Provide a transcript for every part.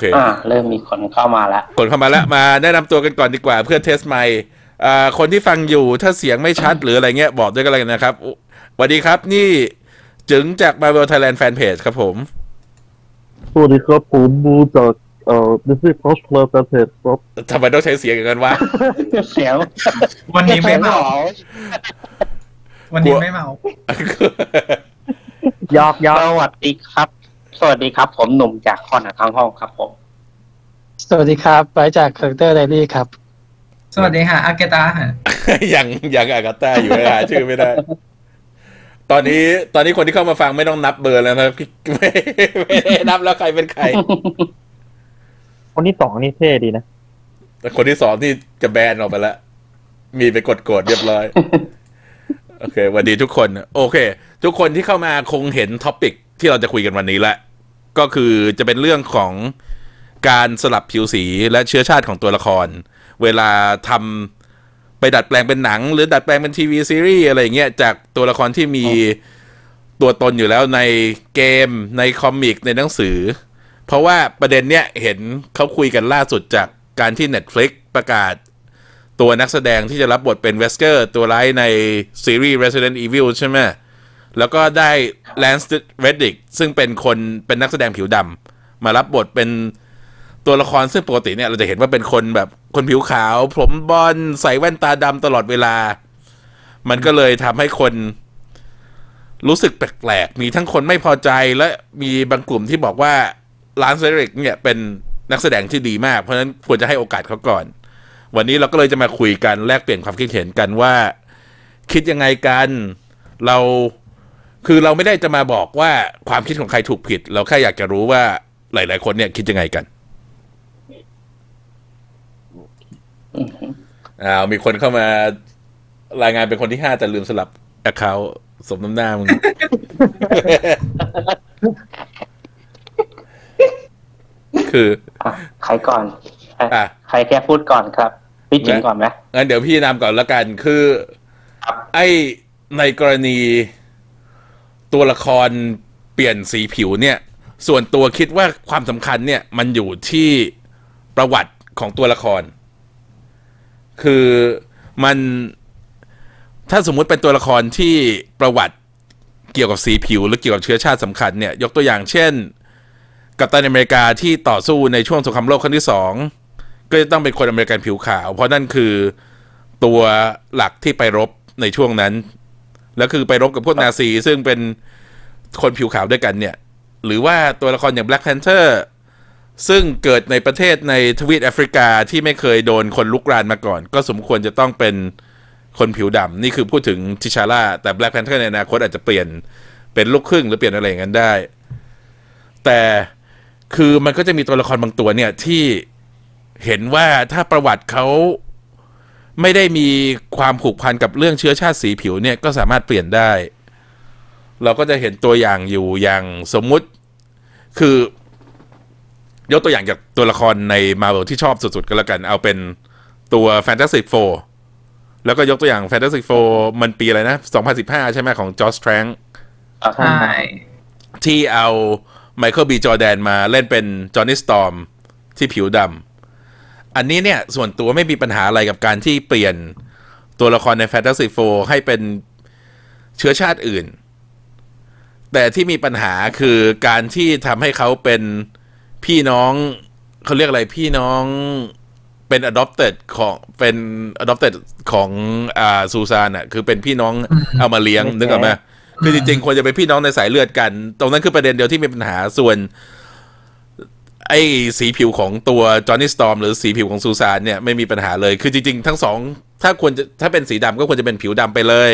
เคอ่าเริ่มมีคนเข้ามาแล้วคนเข้ามาแล้วมาแนะนำตัวกันก่อนดีกว่าเพื่อ test ไมค์อ่าคนที่ฟังอยู่ถ้าเสียงไม่ชัดหรืออะไรเงี้ยบอกด้วยกันเลยนะครับสวัสดีครับนี่จึงจาก Marvel Thailand Fanpage ครับผมสวัสดีครับผมบูจากเอ่อ Disney Cosplay Fanpage ครับทำไมต้องใช้เสียงอย่างนั้นวะเสียงวันนี้ไม่เมาหรอวันนี้ไม่เมายอกยสอกวัสดีครับ สวัสดีครับ ผมหนุ่มจากคอนข้างห้องครับผม สวัสดีครับไปจากคาแรคเตอร์ไดรี่ครับ สวัสดีค่ะอาเกตาฮะยังยังอากาต้าอยู่หาชื่อไม่ได้ ตอนนี้ตอนนี้คนที่เข้ามาฟังไม่ต้องนับเบอร์แล้วนะไม่ไม่ได้นับแล้วใครเป็นใคร คนที่สองนี่เท่ดีนะ แต่คนที่สองที่จะแบนออกไปแล้ว มีไปกดกดๆเรียบร้อย โอเคสวัสดีทุกคน โอเค ทุกคนที่เข้ามาคงเห็น topic ที่เราจะคุยกันวันนี้แหละ ก็คือจะเป็นเรื่องของการสลับผิวสีและเชื้อชาติของตัวละคร เวลาทำไปดัดแปลงเป็นหนัง หรือดัดแปลงเป็นทีวีซีรีส์อะไรอย่างเงี้ยจากตัวละครที่มีตัวตนอยู่แล้วในเกมใน comic ในหนังสือ เพราะว่าประเด็นเนี้ยเห็นเขาคุยกันล่าสุดจากการที่ Netflix ประกาศตัวนักแสดงที่จะรับบทเป็นเวสเกอร์ ตัวร้ายในซีรีส์ Resident Evil ใช่ไหม แล้วก็ได้ Lance Reddick ซึ่งเป็นคนเป็นนักแสดงผิวดำมารับบทเป็นตัวละครซึ่งปกติเนี่ยเราจะเห็นว่าเป็นคนแบบคนผิวขาว ผมบอลใส่แว่นตาดำตลอดเวลา มันก็เลยทำให้คนรู้สึกแปลกๆ มีทั้งคนไม่พอใจและมีบางกลุ่มที่บอกว่า Lance Reddick เนี่ยเป็นนักแสดงที่ดีมาก เพราะฉะนั้นควรจะให้โอกาสเขาก่อน วันนี้เราก็เลยจะมาคุยกันแลกเปลี่ยนความคิดเห็นกันว่า คิดยังไงกัน เรา คือเราไม่ได้จะมาบอกว่าความคิดของใครถูกผิด เราแค่อยากจะรู้ว่าหลาย ๆ คนเนี่ยคิดยังไงกันอ้าวมีคนเข้ามารายงานเป็นคนที่ห้าแต่ลืมสลับแอคเคาท์สมน้ำหน้ามึง คืออะใครก่อนอะ ใครแค่พูดก่อนครับ พี่จิงก่อนไหม งั้นเดี๋ยวพี่นำก่อนละกันคือครับไอ้ในกรณี ตัวละครเปลี่ยนสีผิวเนี่ย ส่วนตัวคิดว่าความสำคัญเนี่ยมันอยู่ที่ประวัติของตัวละคร คือมันถ้าสมมุติเป็นตัวละครที่ประวัติเกี่ยวกับสีผิว หรือเกี่ยวกับเชื้อชาติสำคัญเนี่ยยกตัวอย่างเช่น กัปตันอเมริกาที่ต่อสู้ในช่วงสงครามโลกครั้งที่สองก็จะต้องเป็นคนอเมริกันผิวขาว เพราะนั่นคือตัวหลักที่ไปรบในช่วงนั้น แล้วคือไปรบกับพวกนาซี ซึ่งเป็นคนผิวขาวด้วยกันเนี่ย หรือว่าตัวละครอย่าง Black Panther ซึ่งเกิดในประเทศในทวีปแอฟริกาที่ไม่เคยโดนคนลุกรานมาก่อน ก็สมควรจะต้องเป็นคนผิวดำ นี่คือพูดถึงทิชาร่า แต่ Black Panther ในอนาคตอาจจะเปลี่ยนเป็นลูกครึ่งหรือเปลี่ยนอะไรอย่างนั้นได้ แต่คือมันก็จะมีตัวละครบางตัวเนี่ยที่เห็นว่าถ้าประวัติเขา ไม่ได้มีความผูกพันกับเรื่องเชื้อชาติสีผิวเนี่ยก็สามารถเปลี่ยนได้ เราก็จะเห็นตัวอย่างอยู่อย่างสมมุติคือยกตัวอย่างจากตัวละครใน Marvel ที่ชอบสุดๆก็แล้วกัน เอาเป็นตัว Fantastic Four แล้วก็ยกตัวอย่าง Fantastic Four มันปีอะไรนะ 2015 ใช่ไหมของ Josh Trank อะใช่ที่เอาไมเคิลบีจอแดนมาเล่นเป็นจอห์นนี่สตอมที่ผิวดำ อันนี้เนี่ย ส่วนตัวไม่มีปัญหาอะไรกับการที่เปลี่ยนตัวละครใน Fantastic Four ให้เป็นเชื้อชาติอื่น แต่ที่มีปัญหาคือการที่ทำให้เขาเป็นพี่น้องเขาเรียกอะไรพี่น้องเป็น adopted ของเป็น adopted ของอ่าซูซานอะ คือเป็นพี่น้องเอามาเลี้ยงนึกออกไหมคือจริงๆควรจะเป็นพี่น้องในสายเลือดกัน ตรงนั้นคือประเด็นเดียวที่มีปัญหาส่วน ไอ้สีผิวของตัวจอห์นนี่สตอมหรือสีผิวของซูซานเนี่ยไม่มีปัญหาเลย คือจริงๆ ทั้งสองถ้าควรจะถ้าเป็นสีดำก็ควรจะเป็นผิวดำไปเลย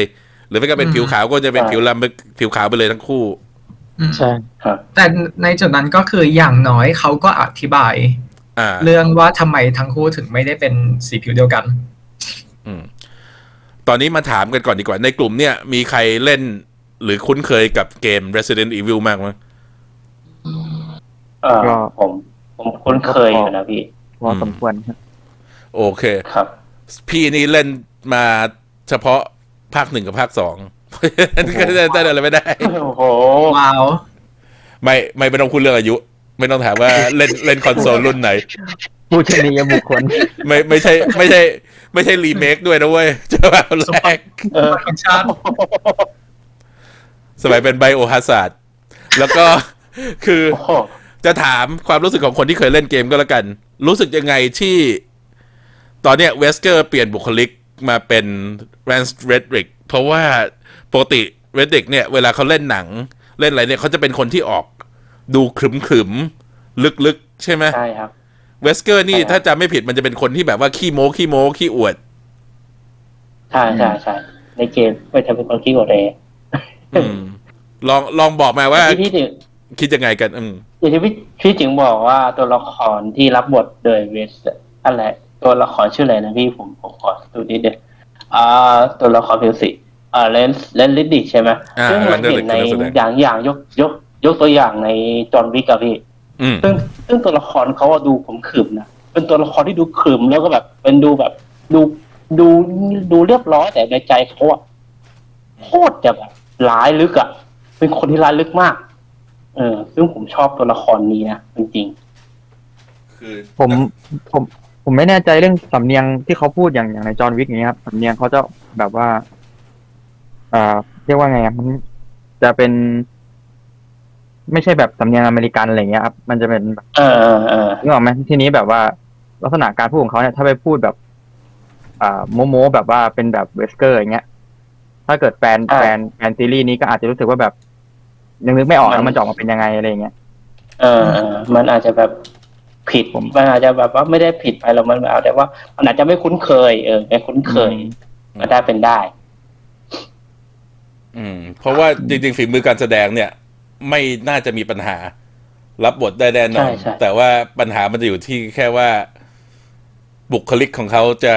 หรือไม่ก็เป็นผิวขาวก็จะเป็นผิวดำผิวขาวไปเลยทั้งคู่อืมใช่ครับแต่ในจุดนั้นก็คืออย่างน้อยเขาก็อธิบายอ่าเรื่องว่าทำไมทั้งคู่ถึงไม่ได้เป็นสีผิวเดียวกัน อืมตอนนี้มาถามกันก่อนดีกว่า ในกลุ่มเนี่ยมีใครเล่นหรือคุ้นเคยกับเกม Resident Evil มากมั้ย เออผม ผมคุ้นเคยอยู่นะพี่ พอสมควรครับ โอเค ครับ พี่นี่เล่นมาเฉพาะภาคหนึ่งกับภาคสองก็จะได้อะไรไม่ได้ โอ้โห ว้าวไม่ไม่ไม่ต้องพูดเรื่องอายุ ไม่ต้องถามว่าเล่นเล่นคอนโซลรุ่นไหน ปูชนียบุคคล ไม่ไม่ใช่ ไม่ใช่ ไม่ใช่รีเมคด้วยนะเว้ยฉบับแรกเออของชาติสมัยเป็น Biohazard แล้วก็คือ โอ้โห จะถามความรู้สึกของคนที่เคยเล่นเกมก็แล้วกัน รู้สึกยังไงที่ ตอนเนี้ย Wesker เปลี่ยนบุคลิกมาเป็น Lance Reddick เพราะว่าปกติ Reddick เนี่ย เวลาเขาเล่นหนังเล่นอะไรเนี่ยเขาจะเป็นคนที่ออกดูขรึมขรึมลึกลึกๆใช่ไหมใช่ครับ Wesker นี่ใช่ครับถ้าจำไม่ผิดมันจะเป็นคนที่แบบว่าขี้โม้ขี้โม้ขี้อวดใช่ใช่ใช่ในเกมไม่ทำเป็นคนขี้โกรธเลยอืมลองลองบอกมาว่าที่พี่ถึง คิดยังไงกัน อืมอย่างที่พี่พี่จึงบอกว่าตัวละครที่รับบทโดยเวสอะไรตัวละครชื่ออะไรนะพี่ผมผมขอดูนิดเดียวอ่า ตัวละครพิวสิอ่าเลนเลนลิดดิใช่ไหมอ่าซึ่งมัน Lance เห็นใน Reddick เป็นนักแสดงอย่างอย่างยกยก ยกตัวอย่างในจอห์นวิกอะพี่อืมซึ่งซึ่งตัวละครเขาอะดูขมขื่นนะเป็นตัวละครที่ดูขรึมแล้วก็แบบ เป็นดูแบบดูดูดูเรียบร้อยแต่ในใจเขาอะโคตรจะแบบร้ายลึกอะเป็นคนที่ร้ายลึกมาก เออ ซึ่งผมชอบตัวละครนี้นะจริงคือผมผมผมไม่แน่ใจเรื่องสำเนียงที่เขาพูดอย่างอย่างใน John Wick อย่างเงี้ยครับสำเนียงเขาจะแบบว่าอ่าเรียกว่าไงอะมันจะเป็น ไม่ใช่แบบสำเนียงอเมริกันอะไรเงี้ยครับมันจะเป็นแบบๆเออเออเออนึกออกไหมทีนี้แบบว่าลักษณะการพูดของเขาเนี่ยถ้าไปพูดแบบ อ่าโมโมแบบว่าเป็นแบบ Wesker อย่างเงี้ย ถ้าเกิดแฟนอ่าแฟนแฟนซีรีส์นี้ก็อาจจะรู้สึกว่าแบบ ยังนึกไม่ออกนะมันจะออกมาเป็นยังไงอะไรอย่างเงี้ยเออเออ มันอาจจะแบบผิดผม มันอาจจะแบบว่าไม่ได้ผิดไปหรอกมันอาจจะว่ามันอาจจะไม่คุ้นเคย เออไม่คุ้นเคยก็ได้เป็นได้ อืม เพราะว่าจริงๆฝีมือการแสดงเนี่ย ไม่น่าจะมีปัญหา รับบทได้แน่นอน ใช่ใช่ แต่ว่าปัญหามันจะอยู่ที่แค่ว่าบุคลิกของเขาจะ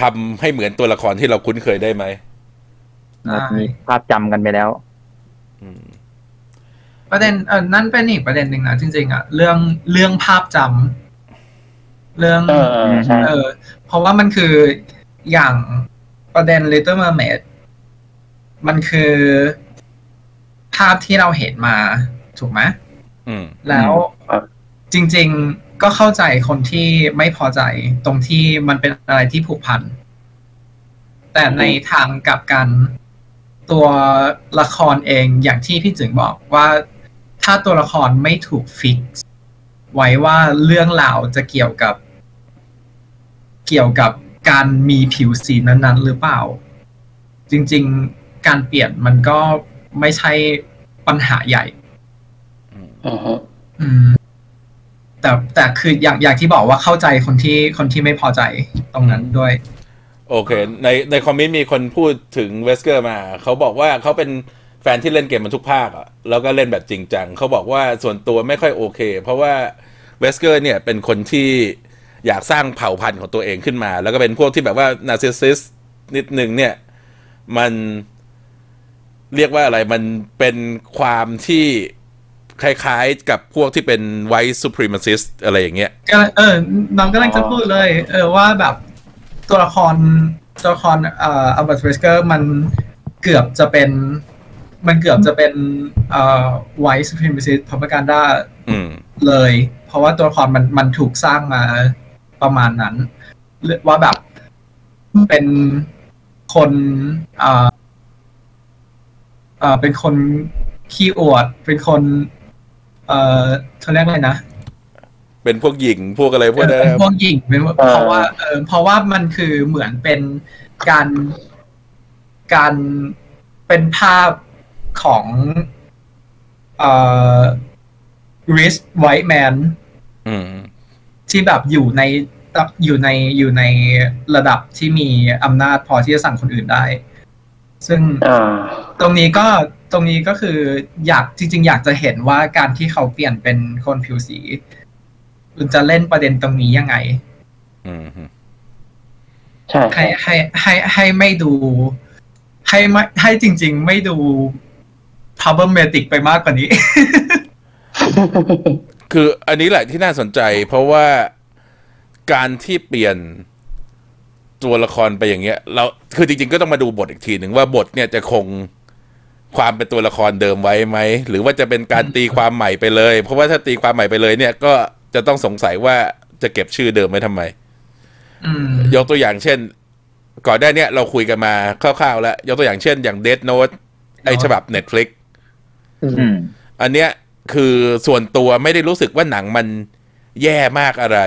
ทำให้เหมือนตัวละครที่เราคุ้นเคยได้ไหมแบบมีภาพจำกันไปแล้วอืม ประเด็นเออนั่นเป็นอีกประเด็นหนึ่งนะจริง ๆอะเรื่องเรื่องภาพจำเรื่องเออเออใช่เออ เพราะว่ามันคืออย่างประเด็น Little Mermaid มันคือภาพที่เราเห็นมา ถูกไหมอืมแล้วครับจริง ๆก็เข้าใจคนที่ไม่พอใจตรงที่มันเป็นอะไรที่ผูกพัน แต่ในทางกลับกัน ตัวละครเองอย่างที่พี่จึงบอกว่าถ้าตัวละครไม่ถูกฟิกซ์ไว้ว่าเรื่องราวจะเกี่ยวกับ เกี่ยวกับการมีผิวสีนั้นๆ หรือเปล่า จริง ๆ การเปลี่ยนมันก็ไม่ใช่ปัญหาใหญ่อือฮึอืมแต่แต่คืออย่างอย่างที่บอกว่าเข้าใจคนที่คนที่ไม่พอใจตรงนั้นด้วย โอเค ในในคอมเมนต์มีคนพูดถึง Wesker มา เขาบอกว่าเขาเป็นแฟนที่เล่นเกมมันทุกภาคอะแล้วก็เล่นแบบจริงจังเขาบอกว่าส่วนตัวไม่ค่อยโอเค เพราะว่า Wesker เนี่ยเป็นคนที่อยากสร้างเผ่าพันธุ์ของตัวเองขึ้นมา แล้วก็เป็นพวกที่แบบว่า narcissist นิดนึงเนี่ย มันเรียกว่าอะไรมันเป็นความที่คล้ายๆกับพวกที่เป็นwhite supremacist อะไรอย่างเงี้ยก็เออน้องกำลังจะพูดเลย เออว่าแบบ ตัวละครตัวละครเอ่อ Albert Wesker มันเกือบจะเป็น มันเกือบจะเป็นเอ่อ white supremacist พอ p การ d าอืม เลย เพราะว่าตัวละครมันมันถูกสร้างมาประมาณนั้นหรือว่าแบบเป็นคนเอ่อเอ่อเป็นคนขี้อวด เป็นคน เอ่อเขาเรียกอะไรนะ เป็นพวกหญิงพวกอะไรพวกเออนั้นเป็นพวกหญิงเป็นพวกเออเพราะว่าเออเพราะว่ามันคือเหมือนเป็นการการเป็นภาพของเอ่อ rich white man อืมที่แบบอยู่ในอยู่ในอยู่ในระดับที่มีอำนาจพอที่จะสั่งคนอื่นได้ ซึ่งอ่าตรงนี้ก็ตรงนี้ก็คืออยากจริง ๆ อยากจะเห็นว่าการที่เขาเปลี่ยนเป็นคนผิวสี มันจะเล่นประเด็นตรงนี้ยังไงอืมใช่ให้ให้ให้ให้ไม่ดู ให้ไม่ให้จริง ๆ ไม่ดู problematic ไปมากกว่านี้ คืออันนี้แหละที่น่าสนใจ เพราะว่าการที่เปลี่ยนตัวละครไปอย่างเงี้ย เราคือจริง ๆ ก็ต้องมาดูบทอีกทีหนึ่งว่าบทเนี่ยจะคงความเป็นตัวละครเดิมไว้ไหม หรือว่าจะเป็นการตีความใหม่ไปเลย เพราะว่าถ้าตีความใหม่ไปเลยเนี่ยก็ จะต้องสงสัยว่าจะเก็บชื่อเดิมไว้ทำไมอืมยกตัวอย่างเช่น ก่อนได้เนี่ยเราคุยกันมาคร่าวๆแล้ว ยกตัวอย่างเช่น อย่าง Dead Note ไอฉบับ Netflix อืมอันเนี้ยคือส่วนตัวไม่ได้รู้สึกว่าหนังมันแย่มากอะไร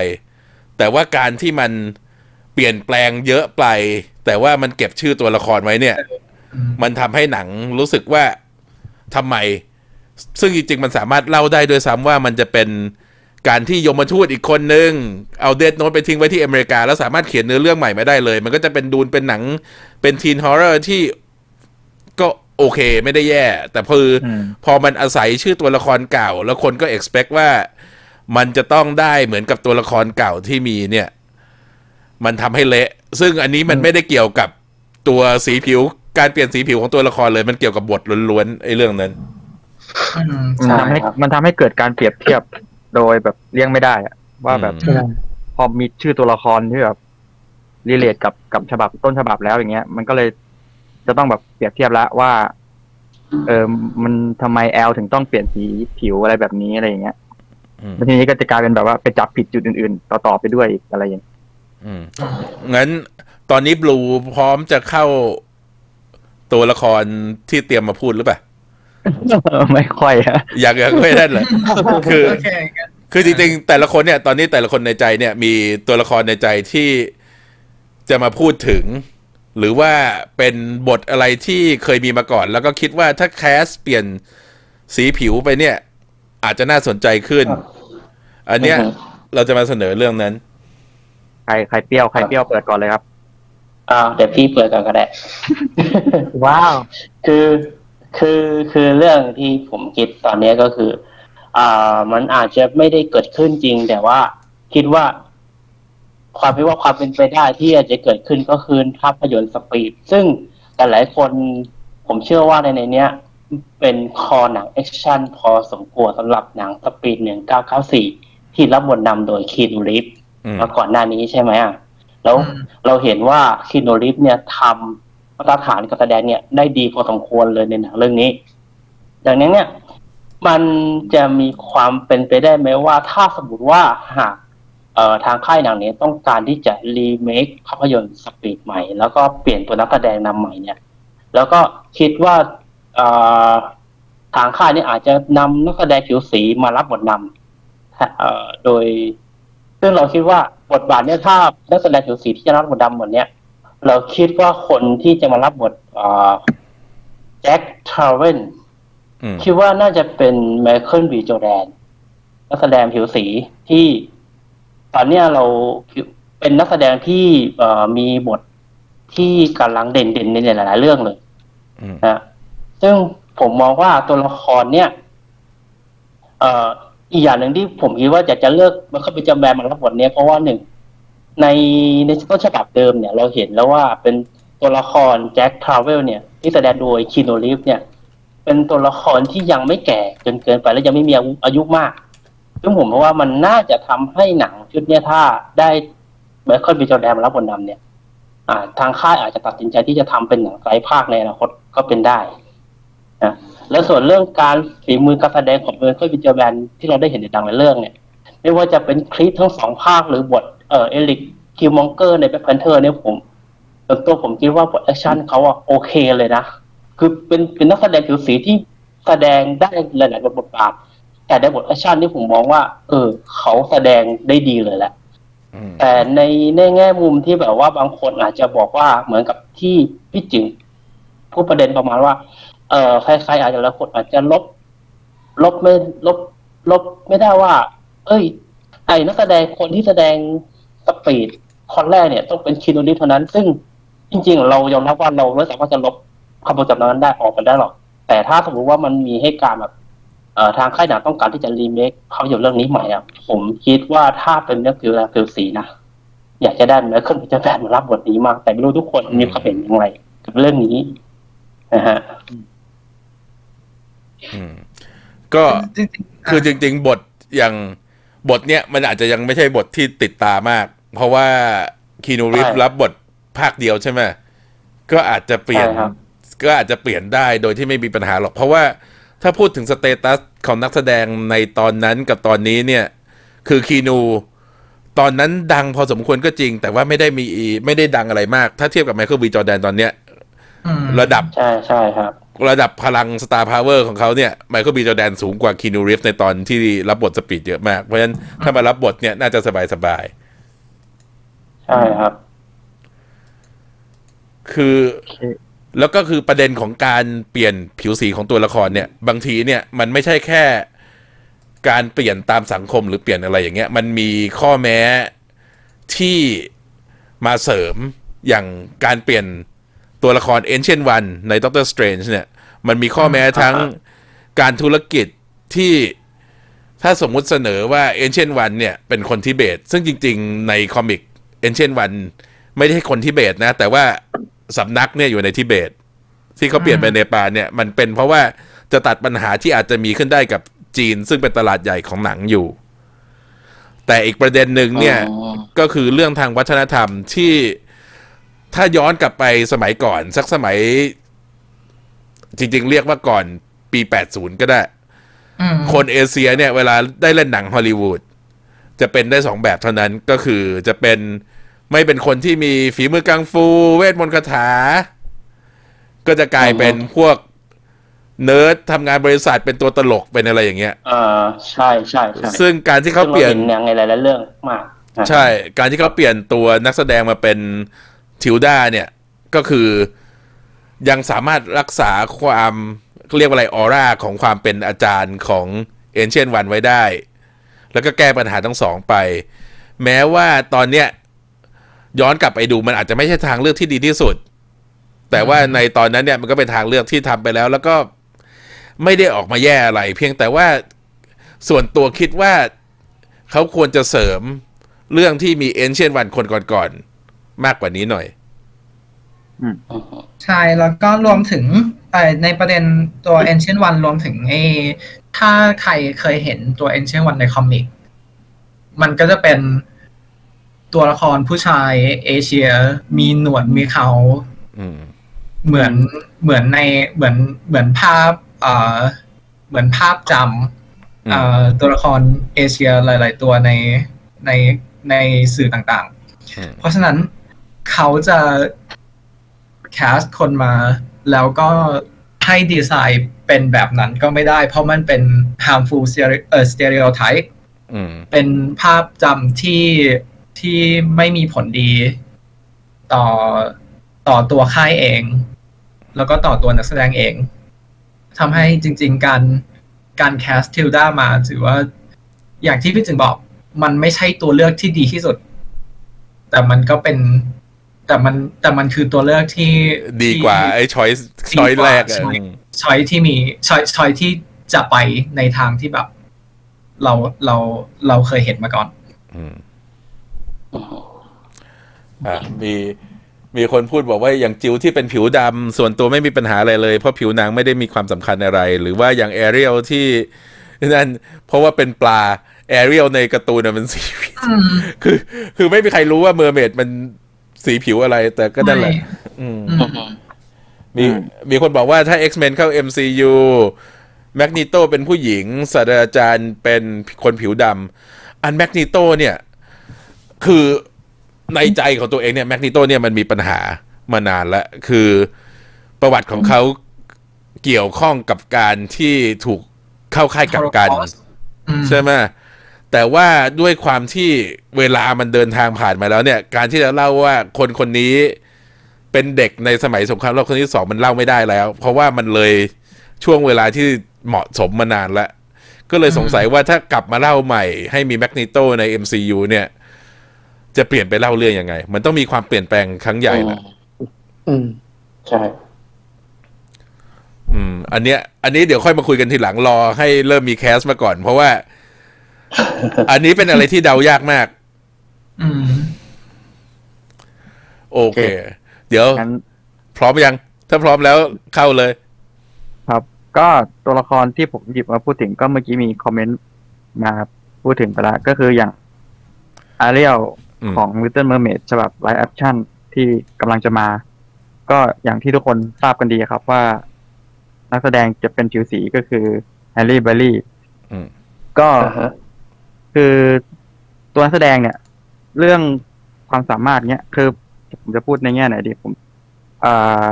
แต่ว่าการที่มันเปลี่ยนแปลงเยอะไป แต่ว่ามันเก็บชื่อตัวละครไว้เนี่ยอืมมันทำให้หนังรู้สึกว่าทำไม ซึ่งจริงๆมันสามารถเล่าได้ด้วยซ้ำว่ามันจะเป็น การที่ยมทูตอีกคนนึง เอาเดดโนตไปทิ้งไว้ที่อเมริกา แล้วสามารถเขียนเนื้อเรื่องใหม่มาได้เลย มันก็จะเป็นดูนเป็นหนังเป็นทีนฮอร์เรอร์ที่ก็โอเคไม่ได้แย่ แต่พออมพอมันอาศัยชื่อตัวละครเก่า แล้วคนก็ expect ว่ามันจะต้องได้เหมือนกับตัวละครเก่าที่มีเนี่ย มันทำให้เละ ซึ่งอันนี้มันไม่ได้เกี่ยวกับตัวสีผิวการเปลี่ยนสีผิวของตัวละครเลย มันเกี่ยวกับบทล้วนๆไอ้เรื่องนั้นอืมมันใช่ทำให้ครับมันทำให้เกิดการเปรียบเทียบ โดยแบบเลี่ยงไม่ได้อะว่าแบบอืม พอมีชื่อตัวละครที่แบบรีเลทกับกับฉบับต้นฉบับแล้วอย่างเงี้ย มันก็เลยจะต้องแบบเปรียบเทียบแล้วว่า เออมันทำไมแอลถึงต้องเปลี่ยนสีผิวอะไรแบบนี้อะไรอย่างเงี้ยอืมแล้วทีนี้ก็จะกลายเป็นแบบว่าไปจับผิดจุดอื่นๆ ต่อๆไปด้วยอีกอะไรอย่างเงี้ยอืมงั้นตอนนี้บลูพร้อมจะเข้าตัวละครที่เตรียมมาพูดหรือเปล่า ไม่ค่อยฮะอยากอยากไม่ได้เลยคือโอเคงั้นคือจริงๆแต่ละคนเนี่ย ตอนนี้แต่ละคนในใจเนี่ย มีตัวละครในใจที่จะมาพูดถึง หรือว่าเป็นบทอะไรที่เคยมีมาก่อน แล้วก็คิดว่าถ้าแคสเปลี่ยนสีผิวไปเนี่ย อาจจะน่าสนใจขึ้น อันเนี้ยอือฮึเราจะมาเสนอเรื่องนั้น ใครใครเปรี้ยวใครเปรี้ยวเปิดก่อนเลยครับอ่าเดี๋ยวพี่เปิดก่อนก็ได้ ว้าว คือ คือคือเรื่องที่ผมคิดตอนนี้ก็คือ อ่า มันอาจจะไม่ได้เกิดขึ้นจริง แต่ว่าคิดว่า ความไม่ว่าความเป็นไปได้ที่อาจจะเกิดขึ้นก็คือภาพยนตร์ Speed ซึ่งแต่หลายคนผมเชื่อว่าในในเนี้ย เป็นคอหนังแอคชั่นพอสมควรสำหรับหนัง Speed หนึ่งเก้าเก้าสี่ที่รับบทนำโดย Keanu Reeves อืมมาก่อนหน้านี้ใช่ไหมอะแล้วอืมเราเห็นว่า Keanu Reeves เนี่ยทำ มาตรฐานการแสดงเนี่ยได้ดีพอสมควรเลยในหนังเรื่องนี้ดังนั้นเนี่ย มันจะมีความเป็นไปได้ไหมว่าถ้าสมมติว่าหากเอ่อทางค่ายหนังนี้ต้องการที่จะรีเมคภาพยนตร์ Speed ใหม่ แล้วก็เปลี่ยนตัวนักแสดงนำใหม่เนี่ย แล้วก็คิดว่าเอ่อทางค่ายนี่อาจจะนำนักแสดงผิวสีมารับบทนำเอ่อโดย ซึ่งเราคิดว่าบทบาทเนี่ยถ้านักแสดงผิวสีที่จะรับบทดำหมดเนี่ย เราคิดว่าคนที่จะมารับบทแจ็คทราเวนอืมคิดว่าน่าจะเป็นไมเคิลบีโจแดนนักแสดงผิวสีที่ตอนเนี้ยเราผิวเป็นนักแสดงที่เอ่อมีบทที่กำลังเด่นๆในหลาย ๆ เรื่องเลยอืมนะซึ่งผมมองว่าตัวละครเนี่ยเอ่ออีกอย่างหนึ่งที่ผมคิดว่าอยากจะเลือก Michael B. Jordan มารับบทเนี้ยเพราะว่าหนึ่ง ในในต้นฉบับเดิมเนี่ย เราเห็นแล้วว่าเป็นตัวละคร Jack Traven เนี่ยที่แสดงโดย Keanu Reeves เนี่ยเป็นตัวละครที่ยังไม่แก่จนเกินไปและยังไม่มีอายุมาก ซึ่งผมว่ามันน่าจะทำให้หนังชุดเนี้ยถ้าได้ Michael B. Jordan มารับบทนำเนี่ยอ่า ทางค่ายอาจจะตัดสินใจที่จะทำเป็นหนังไตรภาคในอนาคตก็เป็นได้นะแล้วส่วนเรื่องการฝีมือการแสดงของ Michael B. Jordan ที่เราได้เห็นในหนังในเรื่องเนี่ย ไม่ว่าจะเป็น Creed ทั้งสองภาคหรือบท เอ่อ Erik Killmonger ใน Black Panther เนี่ยผมส่วนตัวผมคิดว่าบท action เขาอะโอเคเลยนะ คือเป็นเป็นนักแสดงผิวสีที่แสดงได้หลายๆบทบาท แต่ในบท action ที่ผมมองว่า เออ เขาแสดงได้ดีเลยแหละอืมแต่ในในแง่มุมที่แบบว่าบางคนอาจจะบอกว่าเหมือนกับที่พี่จิงพูดประเด็นประมาณว่า เออใครๆอาจจะละคนอาจจะลบ ลบไม่ลบ ลบไม่ได้ว่า เอ้ย ไอ้นักแสดงคนที่แสดง สปีดคนแรกเนี่ยต้องเป็นคิโนริเท่านั้น ซึ่งจริง ๆ เรายอมรับว่าเราไม่สามารถจะลบคำพูดจำนั้นได้ออกไปได้หรอก แต่ถ้าสมมติว่ามันมีให้การแบบเอ่อทางค่ายหนังต้องการที่จะรีเมคภาพยนตร์เรื่องนี้ใหม่อะผมคิดว่าถ้าเป็นเรื่องผิวแดงผิวสีนะอยากจะได้ไมเคิลพิจารแฟนมารับบทนี้มาก แต่ไม่รู้ทุกคนมีความเห็นอย่างไรกับเรื่องนี้นะฮะอืมก็จริงๆคือจริง ๆ บทอย่างบทเนี้ยมันอาจจะยังไม่ใช่บทที่ติดตามาก เพราะว่าคีนูริฟใช่รับบทภาคเดียวใช่ไหมก็อาจจะเปลี่ยนใช่ครับก็อาจจะเปลี่ยนได้โดยที่ไม่มีปัญหาหรอก เพราะว่าถ้าพูดถึงสเตตัสของนักแสดงในตอนนั้นกับตอนนี้เนี่ย คือคีนูตอนนั้นดังพอสมควรก็จริง แต่ว่าไม่ได้มีไม่ได้ดังอะไรมาก ถ้าเทียบกับ Michael B. Jordan ตอนเนี้ยอืมระดับใช่ใช่ครับ ระดับพลัง star power ของเขาเนี่ย Michael B. Jordan สูงกว่า Keanu Reeves ในตอนที่รับบท Speed เยอะมาก เพราะฉะนั้นถ้ามารับบทเนี่ยน่าจะสบายสบาย ใช่ครับ คือแล้วก็คือประเด็นของการเปลี่ยนผิวสีของตัวละครเนี่ย บางทีเนี่ย มันไม่ใช่แค่ การเปลี่ยนตามสังคมหรือเปลี่ยนอะไรอย่างเงี้ย มันมีข้อแม้ที่มาเสริมอย่างการเปลี่ยนตัวละคร Ancient One ใน Doctor Strange เนี่ย มันมีข้อแม้ทั้งการธุรกิจที่ถ้าสมมุติเสนอว่า Ancient One เนี่ย เป็นคนทิเบต ซึ่งจริง ๆ ในคอมิก Ancient One ไม่ได้คนทิเบตนะ แต่ว่าสำนักเนี่ยอยู่ในทิเบต ที่เขาเปลี่ยนไปเนปาลเนี่ยมันเป็นเพราะว่าจะตัดปัญหาที่อาจจะมีขึ้นได้กับจีน ซึ่งเป็นตลาดใหญ่ของหนังอยู่ แต่อีกประเด็นหนึ่งเนี่ยอ๋อก็คือเรื่องทางวัฒนธรรมที่ถ้าย้อนกลับไปสมัยก่อน สักสมัย จริง ๆ เรียกว่าก่อนปี 80 ก็ได้อืมคนเอเชียเนี่ย เวลาได้เล่นหนังฮอลลีวูด จะเป็นได้สองแบบเท่านั้นก็คือจะเป็นไม่เป็นคนที่มีฝีมือกังฟู เวทมนต์คาถา ก็จะกลายเป็นพวกเนิร์ดทำงานบริษัทเป็นตัวตลกเป็นอะไรอย่างเงี้ยอ่าใช่ใช่ใช่ซึ่งการที่เขาเปลี่ยนซึ่งเราเห็นในหลายๆเรื่องมากนะใช่ การที่เขาเปลี่ยนตัวนักแสดงมาเป็นทิวดาเนี่ย ก็คือยังสามารถรักษาความเรียกว่าอะไรออร่าของความเป็นอาจารย์ของ Ancient One ไว้ได้ แล้วก็แก้ปัญหาทั้งสองไป แม้ว่าตอนเนี้ยย้อนกลับไปดูมันอาจจะไม่ใช่ทางเลือกที่ดีที่สุด แต่ว่าในตอนนั้นเนี่ยมันก็เป็นทางเลือกที่ทำไปแล้ว แล้วก็ไม่ได้ออกมาแย่อะไร เพียงแต่ว่าส่วนตัวคิดว่าเขาควรจะเสริมเรื่องที่มีเอนเชียนวันคนก่อนๆมากกว่านี้หน่อยอืมใช่ แล้วก็รวมถึงในประเด็นตัว Ancient One รวมถึงไอ้ ถ้าใครเคยเห็นตัว Ancient One ในคอมิก มันก็จะเป็นตัวละครผู้ชายเอเชีย มีหนวดมีเขาอืมเหมือนเหมือนในเหมือนเหมือนภาพ เอ่อ เหมือนภาพจอืมำเอ่อตัวละครเอเชียหลาย ๆ ตัวในในในสื่อต่างอืมๆเพราะฉะนั้นเขาจะแคสคนมาแล้วก็ ให้ดีไซน์เป็นแบบนั้นก็ไม่ได้ เพราะมันเป็น harmful stereo- เอ่อ stereotype อืมเป็นภาพจำที่ที่ไม่มีผลดี ต่อต่อตัวค่ายเอง แล้วก็ต่อตัวนักแสดงเองทำให้จริง ๆ การการแคสทิลดามาถือว่า อย่างที่พี่จึงบอก มันไม่ใช่ตัวเลือกที่ดีที่สุด แต่มันก็เป็น แต่มันแต่มันคือตัวเลือกที่ดีกว่าที่ไอ้ช้อยดีช้อยกว่าแรกอะช้อยอืมช้อยที่มีช้อยช้อยที่จะไปในทางที่แบบ เราเราเราเคยเห็นมาก่อนอืมอะมีมีคนพูดบอกว่าอย่างจิวที่เป็นผิวดำส่วนตัวไม่มีปัญหาอะไรเลย เพราะผิวนางไม่ได้มีความสำคัญอะไร หรือว่าอย่างแอเรียลที่นั่นเพราะว่าเป็นปลาAriel ในการ์ตูนน่ะมันสีผิวคือ คือไม่มีใครรู้ว่า mermaid มัน สีผิวอะไร แต่ก็นั่นแหละไม่อืมอืม มีมีคนบอกว่าถ้า X-Men เข้า MCU Magneto เป็นผู้หญิงศาสตราจารย์เป็นคนผิวดำอัน Magneto เนี่ย คือในใจของตัวเองเนี่ย Magneto เนี่ยมันมีปัญหามานานแล้ว คือประวัติของเขาเกี่ยวข้องกับการที่ถูกเข้าค่ายกักกัน Holocaust อืมใช่ไหม แต่ว่าด้วยความที่เวลามันเดินทางผ่านมาแล้วเนี่ย การที่จะเล่าว่าคนคนนี้เป็นเด็กในสมัยสงครามโลกครั้งที่สองมันเล่าไม่ได้แล้ว เพราะว่ามันเลยช่วงเวลาที่เหมาะสมมานานแล้วก็เลยสงสัยว่าถ้ากลับมาเล่าใหม่ให้มีแมกนีโตใน MCU เนี่ย จะเปลี่ยนไปเล่าเรื่องยังไง มันต้องมีความเปลี่ยนแปลงครั้งใหญ่แหละอืม ใช่อืม อันเนี้ย อันนี้เดี๋ยวค่อยมาคุยกันทีหลังรอให้เริ่มมีแคสมาก่อน เพราะว่า อันนี้เป็นอะไรที่เดายากมากอืมโอเค เดี๋ยวงั้นพร้อมยัง ถ้าพร้อมแล้วเข้าเลย ครับ ก็ตัวละครที่ผมหยิบมาพูดถึงก็เมื่อกี้มีคอมเมนต์มาพูดถึงไปแล้วก็คืออย่างAriel อืมของ Little Mermaid ฉบับ live action ที่กำลังจะมา ก็อย่างที่ทุกคนทราบกันดีครับว่า นักแสดงจะเป็นผิวสีก็คือ Halle Bailey อืมก็อ่าฮะ คือตัวนักแสดงเนี่ย เรื่องความสามารถเนี่ยคือผมจะพูดในแง่ไหนดีผมอ่า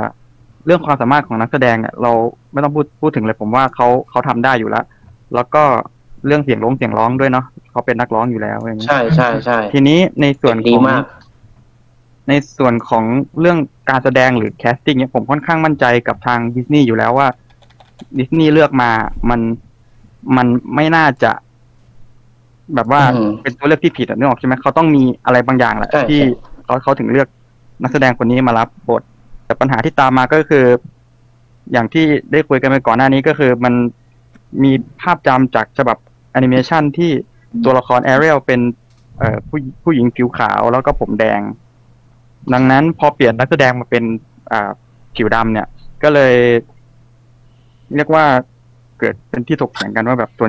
เรื่องความสามารถของนักแสดงเนี่ยเราไม่ต้องพูดพูดถึงเลยผมว่าเขาเขาทำได้อยู่แล้ว แล้วก็เรื่องเสียงร้องเสียงร้องด้วยเนาะเขาเป็นนักร้องอยู่แล้วอย่างเงี้ยใช่ใช่ใช่ทีนี้ในส่วนดีของ มาก ในส่วนของเรื่องการแสดงหรือ casting เนี่ยผมค่อนข้างมั่นใจกับทางดิสนีย์อยู่แล้วว่าดิสนีย์เลือกมา มันมันไม่น่าจะ แบบว่าอืมเป็นตัวเลือกที่ผิดอะนึกออกใช่ไหมเขาต้องมีอะไรบางอย่างแหละใช่ที่ใช่เขาเขาถึงเลือกนักแสดงคนนี้มารับบท แต่ปัญหาที่ตามมาก็คือ อย่างที่ได้คุยกันไปก่อนหน้านี้ก็คือมันมีภาพจำจากฉบับแอนิเมชันที่ตัวละคร Ariel เป็นเอ่อผู้ผู้หญิงผิวขาวแล้วก็ผมแดง ดังนั้นพอเปลี่ยนนักแสดงมาเป็นอ่าผิวดำเนี่ย ก็เลย เรียกว่าเกิดเป็นที่ถกเถียงกันว่าแบบตัว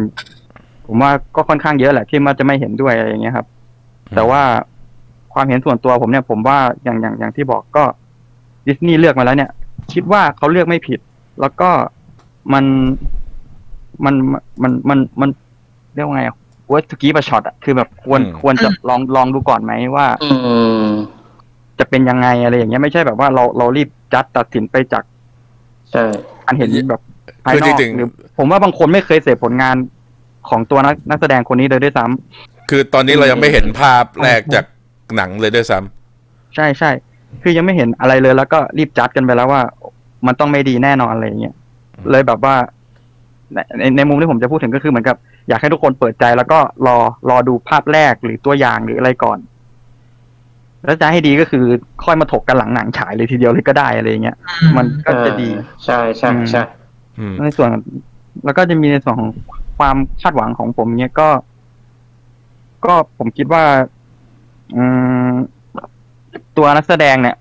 ผมว่าก็ค่อนข้างเยอะแหละที่มันจะไม่เห็นด้วยอะไรอย่างเงี้ยครับ แต่ว่าความเห็นส่วนตัวผมเนี่ย ผมว่าอย่างอย่างอย่างที่บอกก็ดิสนีย์เลือกมาแล้วเนี่ย คิดว่าเขาเลือกไม่ผิด แล้วก็มันมันมันมันมันเรียกว่าไงอะว่าสกีประช็อตอะคือแบบควรอืมควรจะลองลองดูก่อนไหมว่าอืมจะเป็นยังไงอะไรอย่างเงี้ยไม่ใช่แบบว่าเราเรารีบจัดตัดสินไปจากใช่การเห็นแบบภายคือนอกจริงๆหรือผมว่าบางคนไม่เคยเสพผลงาน ของตัวนักนักแสดงคนนี้เลยด้วยซ้ำคือตอนนี้เรายังไม่เห็นภาพแรกจากหนังเลยด้วยซ้ำใช่ใช่คือยังไม่เห็นอะไรเลย แล้วก็รีบจัดกันไปแล้วว่า มันต้องไม่ดีแน่นอนอะไรอย่างเงี้ยเลยแบบว่าในในในมุมที่ผมจะพูดถึงก็คือเหมือนกับ อยากให้ทุกคนเปิดใจแล้วก็รอรอดูภาพแรกหรือตัวอย่างหรืออะไรก่อน แล้วจะให้ดีก็คือค่อยมาถกกันหลังหนังฉายเลยทีเดียวเลยก็ได้อะไรอย่างเงี้ยมันก็จะดี ใช่ใช่ใช่อืมในส่วนแล้วก็จะมีในส่วนของ ความคาดหวังของผมเนี่ยก็ ก็ผมคิดว่า อืมตัวนักแสดงเนี่ย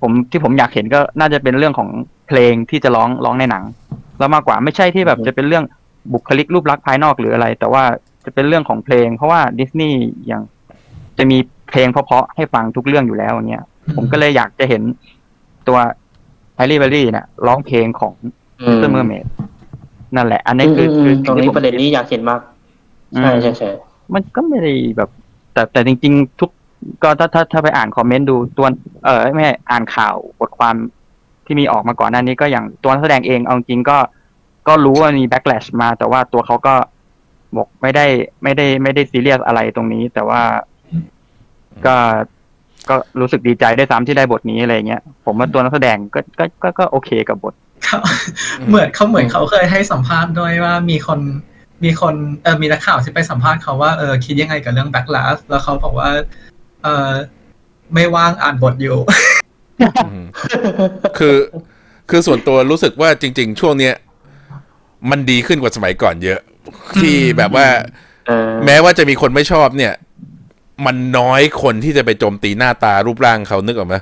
ผมที่ผมอยากเห็นก็น่าจะเป็นเรื่องของเพลงที่จะร้องร้องในหนัง แล้วมากกว่าไม่ใช่ที่แบบจะเป็นเรื่องบุคลิกรูปลักษณ์ภายนอกหรืออะไร แต่ว่าจะเป็นเรื่องของเพลง เพราะว่าดิสนีย์อย่างจะมีเพลงเพราะๆให้ฟังทุกเรื่องอยู่แล้วอย่างเงี้ยผมก็เลยอยากจะเห็นตัวไฮรี่เบอรี่เนี่ยร้องเพลงของอืมเตอร์เมอร์เมด นั่นแหละ อันนี้คือมคือตรงสิ่นี้ที่ผมประเด็นนี้อยากเห็นมากใช่ใช่ใช่มันก็ไม่ได้แบบ แต่แต่จริง ๆ ทุกก็ถ้าถ้าถ้าไปอ่านคอมเมนต์ดูตัวเออไม่ใช่อ่านข่าวบทความที่มีออกมาก่อนหน้านี้ก็อย่างตัวนักแสดงเองเอาจริงก็ก็รู้ว่ามีแบ็กแลชมา แต่ว่าตัวเขาก็บอกไม่ได้ไม่ได้ไม่ได้ซีเรียสอะไรตรงนี้ แต่ว่าก็ก็รู้สึกดีใจได้วยซ้ำที่ได้บทนี้อะไรเงี้ย ผมว่าตัวนักแสดงก็ก็ก็ก็โอเคกับบท เขาเหมือนเขาเหมือนเขาเคยให้สัมภาษณ์ด้วยว่ามีคนมีคนเออมีนักข่าวที่ไปสัมภาษณ์เขาว่าเออคิดยังไงกับเรื่อง backlash แล้วเขาบอกว่า เออไม่ว่างอ่านบทอยู่อืมคือคือส่วนตัวรู้สึกว่าจริง ๆ ช่วงเนี้ยมันดีขึ้นกว่าสมัยก่อนเยอะ ที่แบบว่าเออแม้ว่าจะมีคนไม่ชอบเนี่ย มันน้อยคนที่จะไปโจมตีหน้าตารูปร่างเขานึกออกไหม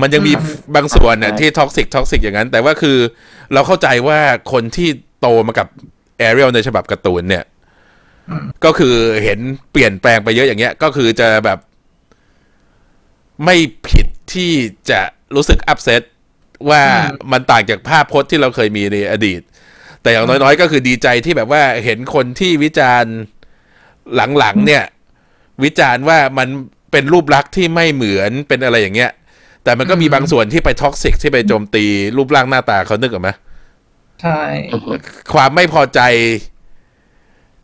มันยังมีอืมบางส่วนเนี่ยที่ toxic toxic อย่างนั้น แต่ว่าคือเราเข้าใจว่าคนที่โตมากับ Ariel ในฉบับการ์ตูนเนี่ยอืมก็คือเห็นเปลี่ยนแปลงไปเยอะอย่างเงี้ย ก็คือจะแบบ ไม่ผิดที่จะรู้สึกอั s เซตว่ามันต่างจากภาพพจน์ที่เราเคยมีในอดีต แต่อย่างน้อยๆ ก็คือดีใจที่แบบว่าเห็นคนที่วิจารณ์หลังๆเนี่ย วิจารณ์ว่ามันเป็นรูปลักษณ์ที่ไม่เหมือนเป็นอะไรอย่างเงี้ย แต่มันก็มีบางส่วนที่ไปท็อกซิกที่ไปโจมตีรูปร่างหน้าตาเขานึกออกไหมใช่ ความไม่พอใจ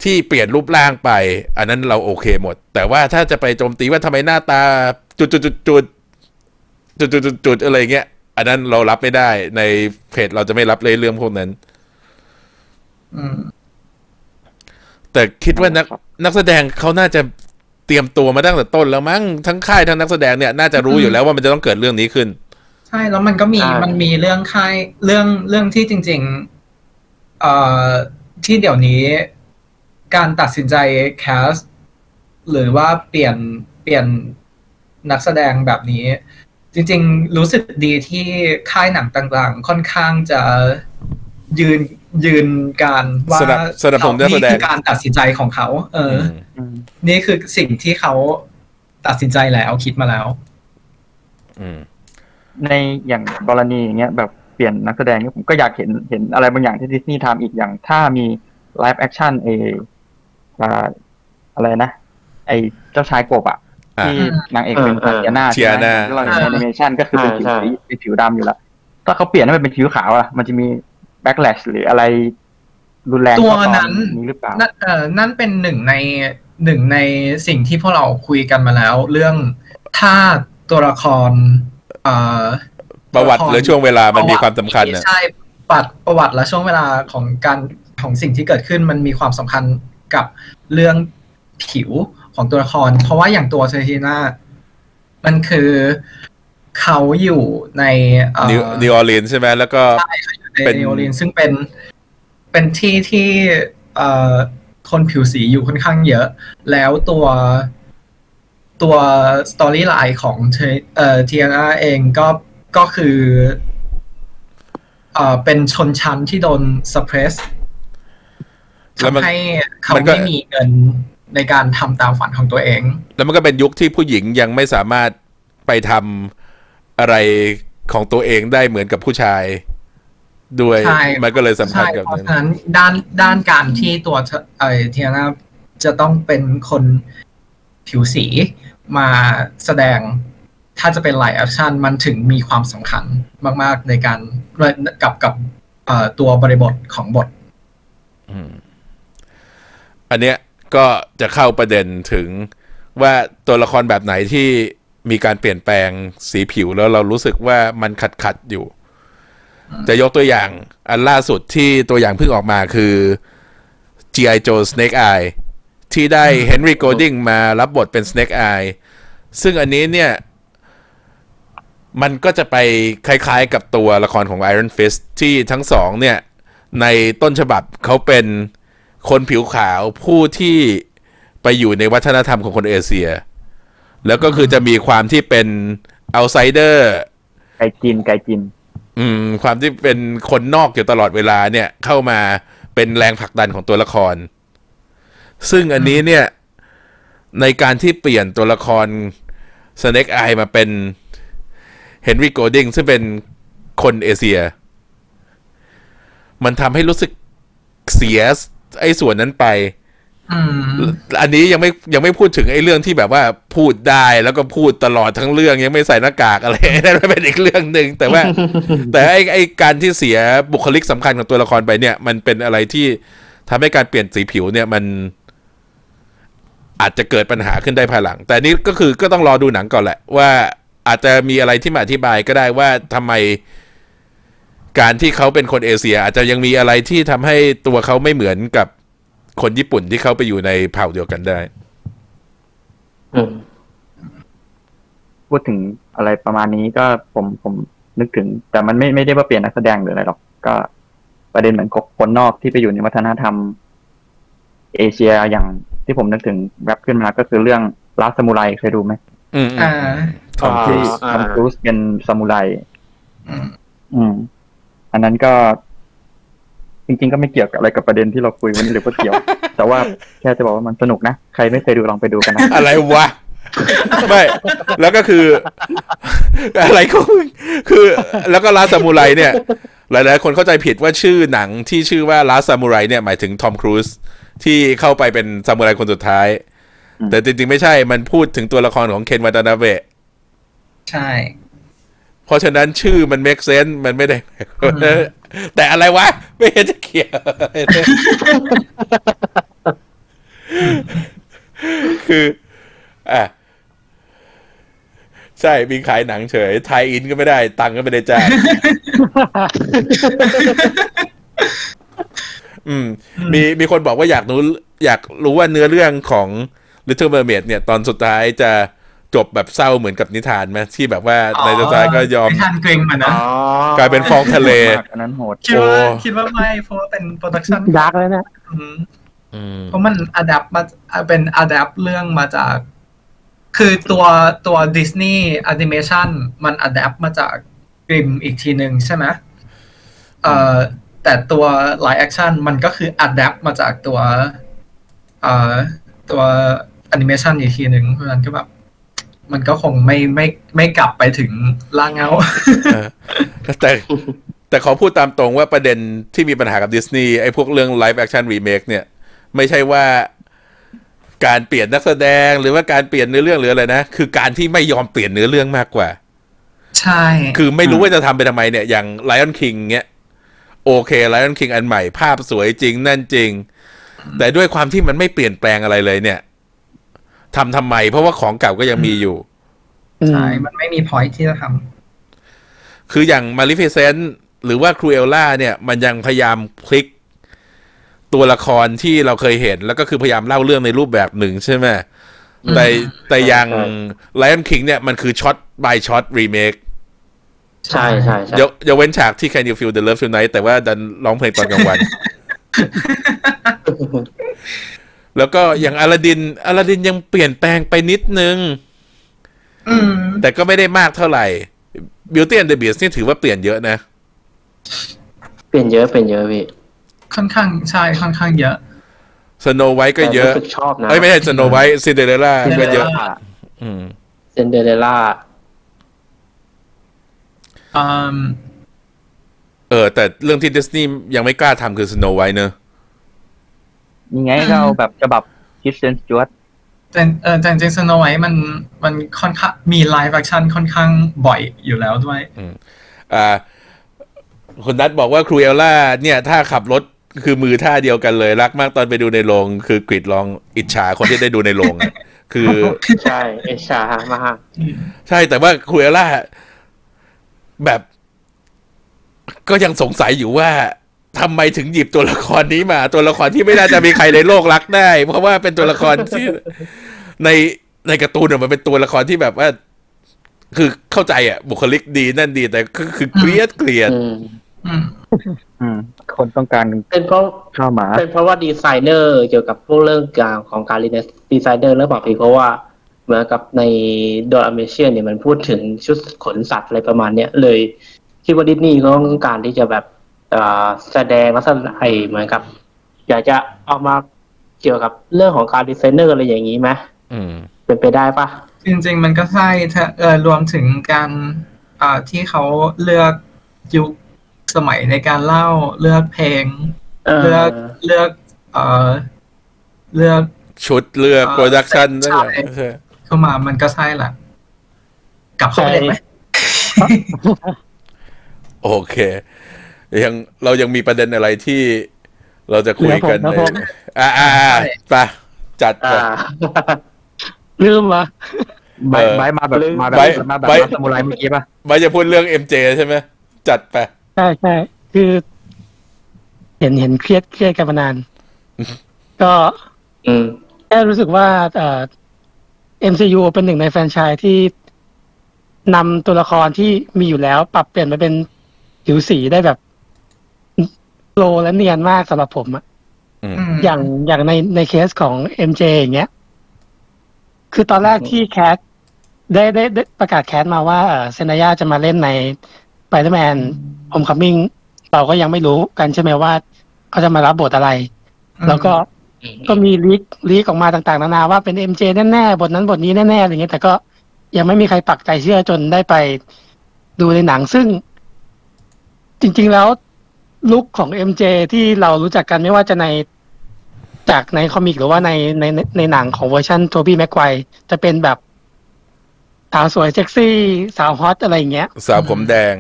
ที่เปลี่ยนรูปร่างไป อันนั้นเราโอเคหมด แต่ว่าถ้าจะไปโจมตีว่าทำไมหน้าตา จุดจุดจุดจุดจุดจุดจุดจุดอะไรเงี้ย อันนั้นเรารับไม่ได้ในเพจเราจะไม่รับเลยเรื่องพวกนั้นอืมแต่คิดว่านักนักแสดงเขาน่าจะ เตรียมตัวมาตั้งแต่ต้นแล้วมั้งทั้งค่ายทั้งนักแสดงเนี่ยน่าจะรู้อยู่แล้วว่ามันจะต้องเกิดเรื่องนี้ขึ้น ใช่แล้วมันก็มีใช่มันมีเรื่องค่ายเรื่องเรื่องที่จริง ๆ เอ่อที่เดี๋ยวนี้ การตัดสินใจแคสหรือว่าเปลี่ยนเปลี่ยนนักแสดงแบบนี้ จริง ๆ รู้สึกดีที่ค่ายหนังต่าง ๆ ค่อนข้างจะยืน ยืนกรานว่าสนับสนับสนุนนักแสดงนี่คือการตัดสินใจของเขา เอออมอืมนี่คือสิ่งที่เขาตัดสินใจแล้วคิดมาแล้วอืมในอย่างกรณีอย่างเงี้ยแบบเปลี่ยนนักแสดงเนี่ยผมก็อยากเห็นเห็นอะไรบางอย่างที่ดิสนีย์ทำอีกอย่าง ถ้ามี live action เออ่าอะไรนะ ไอเจ้าชายกบอะอ่าที่นางเอกเป็นเออเออเทียนาเทียน่าเราเห็นแอนิเมชันก็คือเป็นผิวใช่สีเป็นผิวดำอยู่แล้วถ้าเขาเปลี่ยนให้มันเป็นผิวขาวอะมันจะมี backlash หรืออะไรรุนแรงตัวเท่าตอนนั้นนี้หรือเปล่านั่นเออนั่นเป็นหนึ่งในหนึ่งในสิ่งที่พวกเราคุยกันมาแล้ว เรื่องถ้าตัวละครเอ่อประวัติหรือช่วงเวลามันมีความสำคัญนะนะใช่ประวัติประวัติและช่วงเวลาของการของสิ่งที่เกิดขึ้นมันมีความสำคัญกับเรื่องผิวของตัวละคร เพราะว่าอย่างตัวเทียน่ามันคือเขาอยู่ในเอ่อนิวนิวออร์ลีนใช่ไหมแล้วก็ใน เป็นนิวออร์ลีนส์ซึ่งเป็นเป็นที่ที่เอ่อคนผิวสีอยู่ค่อนข้างเยอะ แล้วตัวตัว storyline ของเทเอ่อทีนาเองก็ก็คือเอ่อเป็นชนชั้นที่โดน suppress แล้วมันทำให้เขามันก็ไม่มีเงินในการทำตามฝันของตัวเอง แล้วมันก็เป็นยุคที่ผู้หญิงยังไม่สามารถไปทำอะไรของตัวเองได้เหมือนกับผู้ชาย ด้วยใช่ มันก็เลยสำคัญใช่กับเพราะนั้นฉะนั้นด้านด้านการที่ตัวเธอเออเทียนาจะต้องเป็นคนผิวสีมาแสดงถ้าจะเป็น live action มันถึงมีความสำคัญมาก ๆ ในการกับกับเอ่อตัวบริบทของบท อันเนี้ยก็จะเข้าประเด็นถึงว่าตัวละครแบบไหนที่มีการเปลี่ยนแปลงสีผิวแล้วเรารู้สึกว่ามันขัดขัดๆอยู่ จะยกตัวอย่างอันล่าสุดที่ตัวอย่างเพิ่งออกมาคือ G.I. Joe Snake Eye ที่ได้ Henry Golding มารับบทเป็น Snake Eye ซึ่งอันนี้เนี่ย มันก็จะไปคล้ายๆกับตัวละครของ Iron Fist ที่ทั้งสองเนี่ย ในต้นฉบับเขาเป็นคนผิวขาวผู้ที่ไปอยู่ในวัฒนธรรมของคนเอเชีย แล้วก็คือจะมีความที่เป็น outsider ไกจินไกจิน อืม ความที่เป็นคนนอกอยู่ตลอดเวลาเนี่ย เข้ามาเป็นแรงผลักดันของตัวละคร ซึ่งอันนี้เนี่ย ในการที่เปลี่ยนตัวละคร Snake Eye มาเป็น Henry Golding ซึ่งเป็นคนเอเชีย มันทำให้รู้สึกเสียไอ้ส่วนนั้นไป อืมอันนี้ยังไม่ยังไม่พูดถึงไอ้เรื่องที่แบบว่าพูดได้แล้วก็พูดตลอดทั้งเรื่องยังไม่ใส่หน้ากากอะไรนั่นเป็นอีกเรื่องหนึ่งแต่ว่า แต่ไอ้ไอ้การที่เสียบุคลิกสำคัญของตัวละครไปเนี่ย มันเป็นอะไรที่ทำให้การเปลี่ยนสีผิวเนี่ยมัน อาจจะเกิดปัญหาขึ้นได้ภายหลัง แต่นี่ก็คือก็ต้องรอดูหนังก่อนแหละ ว่าอาจจะมีอะไรที่มาอธิบายก็ได้ว่าทำไมการที่เขาเป็นคนเอเชีย อาจจะยังมีอะไรที่ทำให้ตัวเขาไม่เหมือนกับ คนญี่ปุ่นที่เขาไปอยู่ในเผ่าเดียวกันได้อืมพูดถึงอะไรประมาณนี้ก็ผมผมนึกถึง แต่มันไม่ไม่ได้ว่าเปลี่ยนนักแสดงหรืออะไรหรอก ก็ประเด็นเหมือนกับคนนอกที่ไปอยู่ในวัฒนธรรม เอเชียอย่างที่ผมนึกถึงแวบขึ้นมาก็คือเรื่องลาสมูไรเคยดูไหมอืมอือ่ามทอมครูที่ซทอมครูซเป็นซามูไรอืมอืมอันนั้นก็ จริงๆ ก็ไม่เกี่ยวกับอะไรกับประเด็นที่เราคุยวันนี้หรือว่าเกี่ยว แต่ว่าแค่จะบอกว่ามันสนุกนะ ใครไม่เคยดูลองไปดูกันนะ อะไรวะ ไม่ แล้วก็คือ อะไรก็คือ แล้วก็ลาซามูไรเนี่ย หลายๆ คนเข้าใจผิดว่าชื่อหนังที่ชื่อว่าลาซามูไรเนี่ยหมายถึงทอมครูซที่เข้าไปเป็นซามูไรคนสุดท้ายอืมแต่จริงๆ ไม่ใช่ มันพูดถึงตัวละครของเคนวาตานาเบะใช่ เพราะฉะนั้นชื่อมัน make sense มันไม่ได้ แต่อะไรวะ ไม่เห็นจะเกี่ยวคือ อะใช่มีขายหนังเฉยไทยอินก็ไม่ได้ ตังค์ก็ไม่ได้จ้างอืม มีมีคนบอกว่าอยากรู้อยากรู้ว่าเนื้อเรื่องของ Little Mermaid เนี่ย ตอนสุดท้ายจะ จบแบบเศร้าเหมือนกับนิทานไหมที่แบบว่าในสุดท้ายก็ยอมไม่ทันเกรงมันนะกลายเป็นฟองทะเลอันนั้นโหดคิดว่าโอ้คิดว่าไม่เพราะว่าเป็นโปรดักชั่นดาร์กเลยนะอืมอืมเพราะมันอัดแอปมาเป็นอัดแอปเรื่องมาจาก คือตัวตัวดิสนีย์แอนิเมชันมันอัดแอปมาจากกริมอีกทีหนึ่งใช่ไหมเอ่อแต่ตัวไลฟ์แอคชั่นมันก็คืออัดแอปมาจากตัวเอ่อตัวแอนิเมชันอีกทีหนึ่งเพราะฉะนั้นก็แบบ มันก็คงไม่ไม่ไม่กลับไปถึงรากเหง้าเออแต่แต่ขอพูดตามตรงว่าประเด็นที่มีปัญหากับดิสนีย์ไอ้พวกเรื่อง live action remake เนี่ย ไม่ใช่ว่าการเปลี่ยนนักแสดงหรือว่าการเปลี่ยนเนื้อเรื่องหรืออะไรนะ คือการที่ไม่ยอมเปลี่ยนเนื้อเรื่องมากกว่า ใช่ คือไม่รู้ว่าจะทำไปทำไมเนี่ย อย่าง Lion King เนี้ยโอเค Lion King อันใหม่ภาพสวยจริงนั่นจริง แต่ด้วยความที่มันไม่เปลี่ยนแปลงอะไรเลยเนี่ย ทำทำไม เพราะว่าของเก่าก็ยังมีอยู่ ใช่ มันไม่มีพอยที่จะทำคืออย่าง Maleficent หรือว่า Cruella เนี่ย มันยังพยายามพลิกตัวละครที่เราเคยเห็น แล้วก็คือพยายามเล่าเรื่องในรูปแบบหนึ่งใช่ไหมแต่แต่อย่างใช่ Lion King เนี่ยมันคือช็อต by ช็อตรีเมคใช่ใช่ใช่ยกยกเว้นฉากที่ Can You Feel the Love Tonight แต่ว่าดันร้องเพลงตอนกลางวัน แล้วก็อย่างอลาดินอลาดินยังเปลี่ยนแปลงไปนิดนึงอืมแต่ก็ไม่ได้มากเท่าไหร่ Beauty and the Beast นี่ถือว่าเปลี่ยนเยอะนะ เปลี่ยนเยอะเปลี่ยนเยอะพี่ค่อนข้างใช่ค่อนข้างเยอะ Snow White ก็เยอะแต่รู้สึกชอบนะเอ้ยไม่ใช่ Snow White Cinderella ก็เยอะ Cinderella อืมเซนเดอเรล่าอืมเออแต่เรื่องที่ดิสนีย์ยังไม่กล้าทำคือ Snow White เนอะ ยังไงก็เอาแบบฉบับคริสเตนสจ๊วตแต่เออแต่จริงๆ Snow White มันมันค่อนข้างมี live action ค่อนข้างบ่อยอยู่แล้วด้วยอ่าคุณนัทบอกว่าครูเอลล่าเนี่ยท่าขับรถคือมือท่าเดียวกันเลย รักมากตอนไปดูในโรงคือกรี๊ดร้องอิจฉาคนที่ได้ดูในโรงอะคือใช่เอชามากใช่แต่ว่าครูเอลล่าแบบ ก็ยังสงสัยอยู่ว่า ทำไมถึงหยิบตัวละครนี้มา ตัวละครที่ไม่น่าจะมีใครในโลกรักได้ เพราะว่าเป็นตัวละครที่ในในการ์ตูนอะมันเป็นตัวละครที่แบบว่า คือเข้าใจอะ บุคลิกดีนั่นดีแต่คือคือเกลียดเกลียดอืมอืมอืมคนต้องการเป็นเพราะข้าวหมา เป็นเพราะว่าดีไซเนอร์เกี่ยวกับพวกเรื่องการของการรีดีไซเนอร์เรื่องบอกพี่เพราะว่าเหมือนกับในดอ a เมเชียเนี่ยมันพูดถึงชุดขนสัตว์อะไรประมาณเนี้ยเลยคิดว่าดิสนีย์ก็ต้องการที่จะแบบเอ่อ แสดงลักษณะไอเหมือนกับ อยากจะเอามาเกี่ยวกับเรื่องของการดีไซเนอร์อะไรอย่างนี้ไหมอืมเป็นไปได้ปะจริง ๆ มันก็ใช่ถ้าเออรวมถึงการอ่าที่เขาเลือกยุคสมัยในการเล่าเลือกเพลง เลือกเลือกเอ่อเลือกชุดเลือกอ่าโปรดักชันใช่นั่นแหละใช่เข้ามามันก็ใช่แหละกลับเข้าไปเลยไหมโอเค ยังเรายังมีประเด็นอะไรที่เราจะคุยกันเหลือผมนะในผมอ่าอ่าอ่าไปจัดไปอ่าลืมวะใบเออใบมาแบบหรือมาแบบใบมาแบบใบมาสมุไรเมื่อกี้ป่ะไม่จะพูดเรื่อง MJ ใช่ไหมจัดไปใช่ใช่คือ เห็นเห็นเครียดเครียดกันมานาน ก็อืมแค่รู้สึกว่าเอ่อ MCU เป็นหนึ่งในแฟรนไชส์ที่นำตัวละครที่มีอยู่แล้ว ปรับเปลี่ยนมาเป็นผิวสีได้แบบ โลและเนียนมากสำหรับผมอะอืมอืมอย่างอย่างในในเคสของ MJ อย่างเงี้ย คือตอนแรกที่แคสได้ได้ได้ประกาศแคสมาว่าเซนายาจะมาเล่นใน Spider-Man Homecoming เราก็ยังไม่รู้กันใช่ไหมว่าเขาจะมารับบทอะไร แล้วก็ก็มีลีกลีกออกมาต่างๆ นานาว่าเป็น MJ แน่ๆ บทนั้นบทนี้แน่ๆอะไรเงี้ยแต่ก็ยังไม่มีใครปักใจเชื่อจนได้ไปดูในหนังซึ่ง จริง ๆ แล้ว ลุคของ MJ ที่เรารู้จักกันไม่ว่าจะในจากในคอมิกหรือว่าในในในในหนังของเวอร์ชันโทบี้แม็กไกวร์จะเป็นแบบสาวสวยเซ็กซี่ สาวฮอตอะไรอย่างเงี้ย สาวผมแดง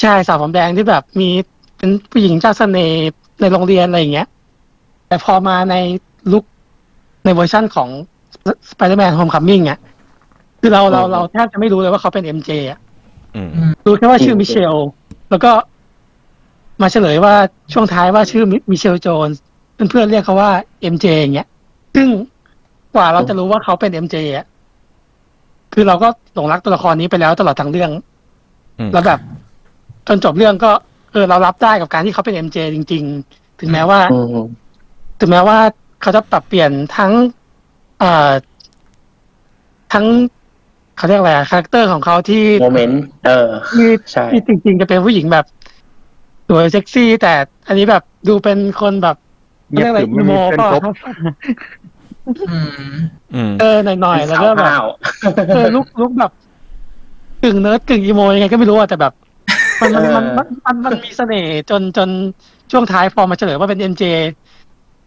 ใช่สาวผมแดงที่แบบมีเป็นผู้หญิงเจ้าเสน่ห์ในโรงเรียนอะไรอย่างเงี้ย แต่พอมาใน look ในเวอร์ชั่นของ Spider-Man Homecoming อะคือเราเราเราแทบจะไม่รู้เลยว่าเขาเป็น MJ อะอืมรู้แค่ว่าชื่อมิเชล แล้วก็ มาเฉลยว่าช่วงท้ายว่าชื่อมิเชลโจนส์เพื่อนๆเรียกเขาว่า MJ อย่างเงี้ย ซึ่งกว่าเราจะรู้ว่าเขาเป็น MJ อะคือเราก็หลงรักตัวละครนี้ไปแล้วตลอดทั้งเรื่องอืมแล้วแบบจนจบเรื่องก็เออเรารับได้กับการที่เขาเป็น MJ จริง ๆ ถึงแม้ว่าอืมถึงแม้ว่าเขาจะปรับเปลี่ยนทั้งเอ่อทั้งเขาเรียกอะไร character ของเขาที่ moment เออที่ใช่ที่จริงๆจะเป็นผู้หญิงแบบ สวยเซ็กซี่ แต่อันนี้แบบดูเป็นคนแบบเงียบรีกอะไรขรึมไม่มีอีโเพื่อนคบป่ะอืมอืม เออหน่อยๆแล้วก็แบบห้าวเออ look look แบบกึ่งเนิร์ดกึ่ง emo ยังไงก็ไม่รู้อะแต่แบบ มันมันมันมันมันมันมีเสน่ห์จนจนช่วงท้ายพอมาเฉลยว่าเป็น MJ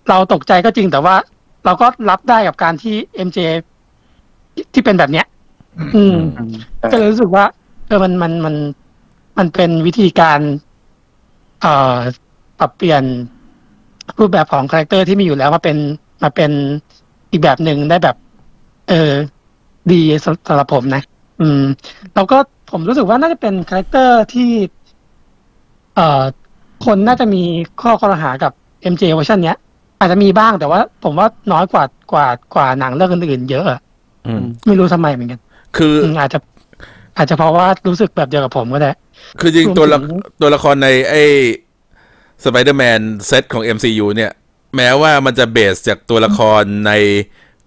เราตกใจก็จริงแต่ว่า เราก็รับได้กับการที่ MJ ที่เป็นแบบเนี้ย อืมอืมก็เลยรู้สึกว่า เออมันมันมันมันเป็นวิธีการเอ่อ ปรับเปลี่ยนรูปแบบของ character ที่มีอยู่แล้วมาเป็นมาเป็นอีกแบบหนึ่งได้แบบ เออดีสำสำหรับผมนะ อืม แล้วก็ผมรู้สึกว่าน่าจะเป็น character ที่ เอ่อ คนน่าจะมีข้อครหากับ MJ เวอร์ชันเนี้ย อาจจะมีบ้างแต่ว่า ผมว่าน้อยกว่ากว่ากว่าหนังเรื่องอื่นๆเยอะอะอืมไม่รู้ทำไมเหมือนกัน คืออืมอาจจะ อาจจะเพราะว่ารู้สึกแบบเดียวกับผมก็ได้ คือจริงตัวละรวมถึงตัวละครในไอ้สไปเดอร์แมนเซตของ MCU เนี่ย แม้ว่ามันจะเบสจากตัวละครใน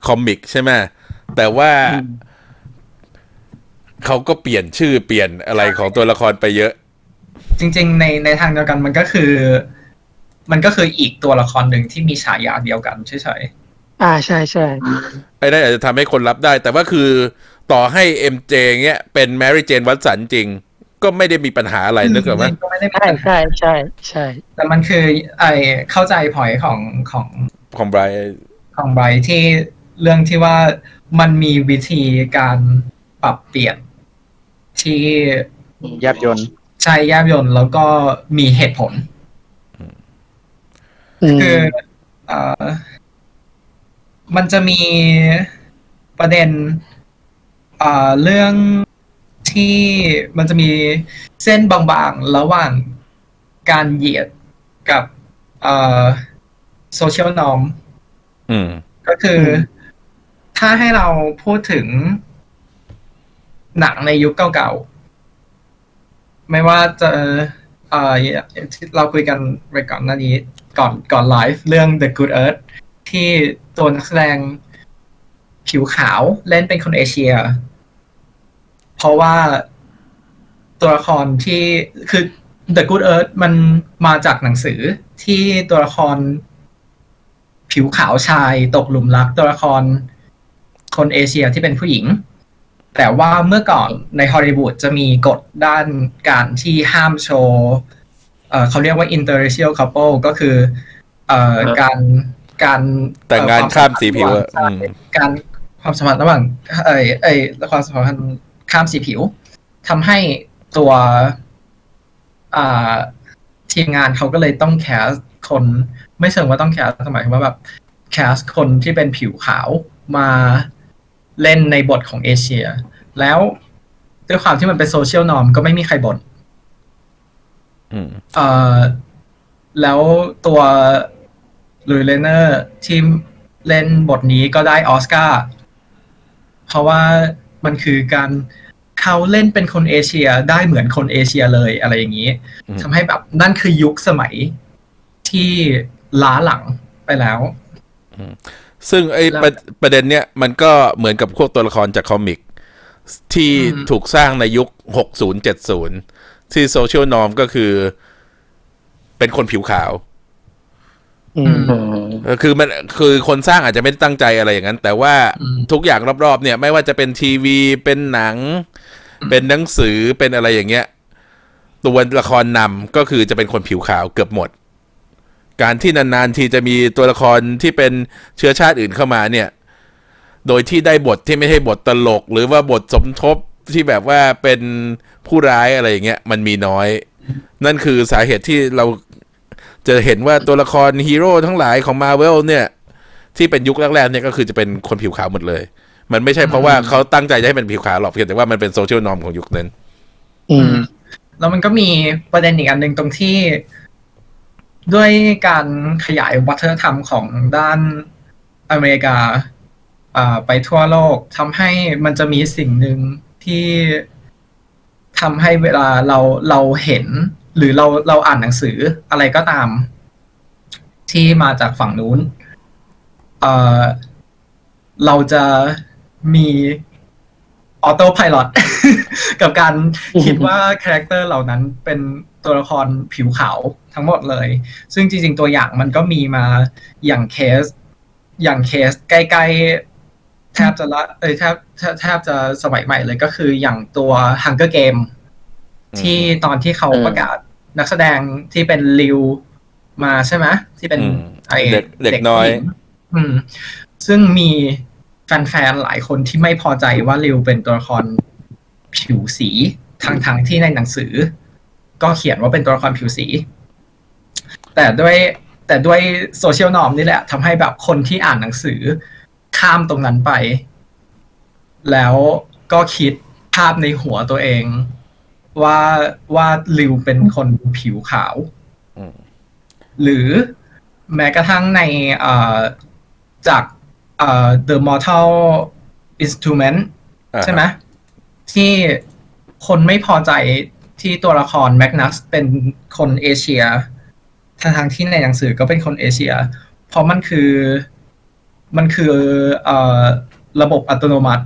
คอมิกใช่ไหมแต่ว่าเขาก็เปลี่ยนชื่อเปลี่ยนอะไรของตัวละครไปเยอะ จริง ๆ ในในทางเดียวกันมันก็คือ มันก็คืออีกตัวละครหนึ่งที่มีฉายาเดียวกันเฉย อ่าใช่ใช่ไอ้นั่นอาจจะทำให้คนรับได้ แต่ว่าคือต่อให้ MJ เงี้ยเป็นแมรี่เจนวัตสันจริง ก็ไม่ได้มีปัญหาอะไรนึกออกไหมก็ไม่ได้มีใช่ปัญหาใช่ใช่ใช่ แต่มันคือไอเข้าใจพอยของของของไบรท์ของไบรท์ที่เรื่องที่ว่ามันมีวิธีการปรับเปลี่ยน ที่แยบยนต์ใช้แยบยนต์แล้วก็มีเหตุผลอืมคือเอ่อ มันจะมีประเด็นเอ่อเรื่องที่มันจะมีเส้นบางๆ ระหว่างการเหยียดกับเอ่อโซเชียลนอมอืมก็คืออถ้าให้เราพูดถึงหนังในยุคเก่าๆ ไม่ว่าจะเอ่อที่เราคุยกันไปก่อนหน้านี้ ก่อนก่อนไลฟ์เรื่อง The Good Earth ที่ ตัวนักแสดงผิวขาวเล่นเป็นคนเอเชีย เพราะว่าตัวละครที่คือ The Good Earth มันมาจากหนังสือที่ตัวละคร ผิวขาวชายตกหลุมรัก ตัวละครคนเอเชียที่เป็นผู้หญิง แต่ว่าเมื่อก่อนในฮอลลีวูดจะมีกฎด้านการที่ห้ามโชว์เขาเรียกว่า interracial couple ก็คืออการ การแต่งงานเอ่อข้ามสีผิวอะใช่อืมการความสัมพันธ์ระหว่างเอ่ยเอ่ยความสัมพันธ์ข้ามสีผิวทำให้ตัวอ่าทีมงานเขาก็เลยต้อง cast คนไม่เชิงว่าต้อง cast หมายถึงว่าแบบ cast คนที่เป็นผิวขาวมาเล่นในบทของเอเชีย แล้วด้วยความที่มันเป็น social norm ก็ไม่มีใครบ่นอืมเอ่อแล้วตัว Luise Rainer ที่เล่นบทนี้ก็ได้ออสการ์เพราะว่ามันคือการเขาเล่นเป็นคนเอเชียได้เหมือนคนเอเชียเลยอะไรอย่างนี้อืมทำให้แบบนั่นคือยุคสมัยที่ล้าหลังไปแล้วซึ่งไอ้แล้วประประเด็นเนี้ยมันก็เหมือนกับพวกตัวละครจากคอมิก ที่อืมถูกสร้างในยุค 60 70 ที่โซเชียลนอมก็คือ เป็นคนผิวขาวอืมอืมเออ คือมันคือคนสร้างอาจจะไม่ได้ตั้งใจอะไรอย่างนั้น แต่ว่าอืมทุกอย่างรอบๆ เนี่ย ไม่ว่าจะเป็นทีวีเป็นหนัง เป็นหนังสือเป็นอะไรอย่างเงี้ย ตัวละครนำก็คือจะเป็นคนผิวขาวเกือบหมด การที่นานๆทีจะมีตัวละครที่เป็นเชื้อชาติอื่นเข้ามาเนี่ย โดยที่ได้บทที่ไม่ใช่บทตลก หรือว่าบทสมทบที่แบบว่าเป็นผู้ร้ายอะไรอย่างเงี้ยมันมีน้อย นั่นคือสาเหตุที่เรา จะเห็นว่าตัวละครฮีโร่ทั้งหลายของมา r v เวลเนี่ย ที่เป็นยุคแรกๆเนี่ยก็คือจะเป็นคนผิวขาวหมดเลย มันไม่ใช่เพราะว่าเขาตั้งใจจะให้เป็นผิวขาวหรอกเพียงแต่ว่ามันเป็นโซเชียลนอมของยุคนั้น อืม แล้วมันก็มีประเด็นอีกอันหนึ่งตรงที่ ด้วยการขยายวัฒนธรรมของด้านอเมริกาอ่าไปทั่วโลกทำให้มันจะมีสิ่งหนึ่งที่ทำให้เวลาเราเราเห็น หรือเราเราอ่านหนังสืออะไรก็ตาม ที่มาจากฝั่งนู้นเอ่อเราจะมี autopilot กับการคิดว่า character เหล่านั้นเป็นตัวละครผิวขาวทั้งหมดเลย ซึ่งจริง ๆ ตัวอย่างมันก็มีมาอย่างเคส อย่างเคสใกล้ ๆ แทบจะละเอ้ยแทบแทบแทบจะสมัยใหม่เลยก็คืออย่างตัว Hunger Game ที่ตอนที่เขาอืมประกาศนักแสดงที่เป็นริวมาใช่ไหมที่เป็นอืมไอ้เด็กเด็กน้อยผู้หญิงอืม ซึ่งมีแฟนๆหลายคนที่ไม่พอใจว่าริวเป็นตัวละครผิวสีทางทางๆที่ในหนังสือ ก็เขียนว่าเป็นตัวละครผิวสี แต่ด้วยแต่ด้วยโซเชียลนอมนี่แหละทำให้แบบคนที่อ่านหนังสือ ข้ามตรงนั้นไป แล้วก็คิดภาพในหัวตัวเอง ว่าว่าริวเป็นคนผิวขาวอืมหรือแม้กระทั่งในเอ่อจากเอ่อ The Mortal Instrument อ่าฮะใช่ไหมที่คนไม่พอใจที่ตัวละครแมกนัสเป็นคนเอเชียทางทางๆที่ในหนังสือก็เป็นคนเอเชีย เพราะมันคือมันคือเอ่อระบบอัตโนมัติ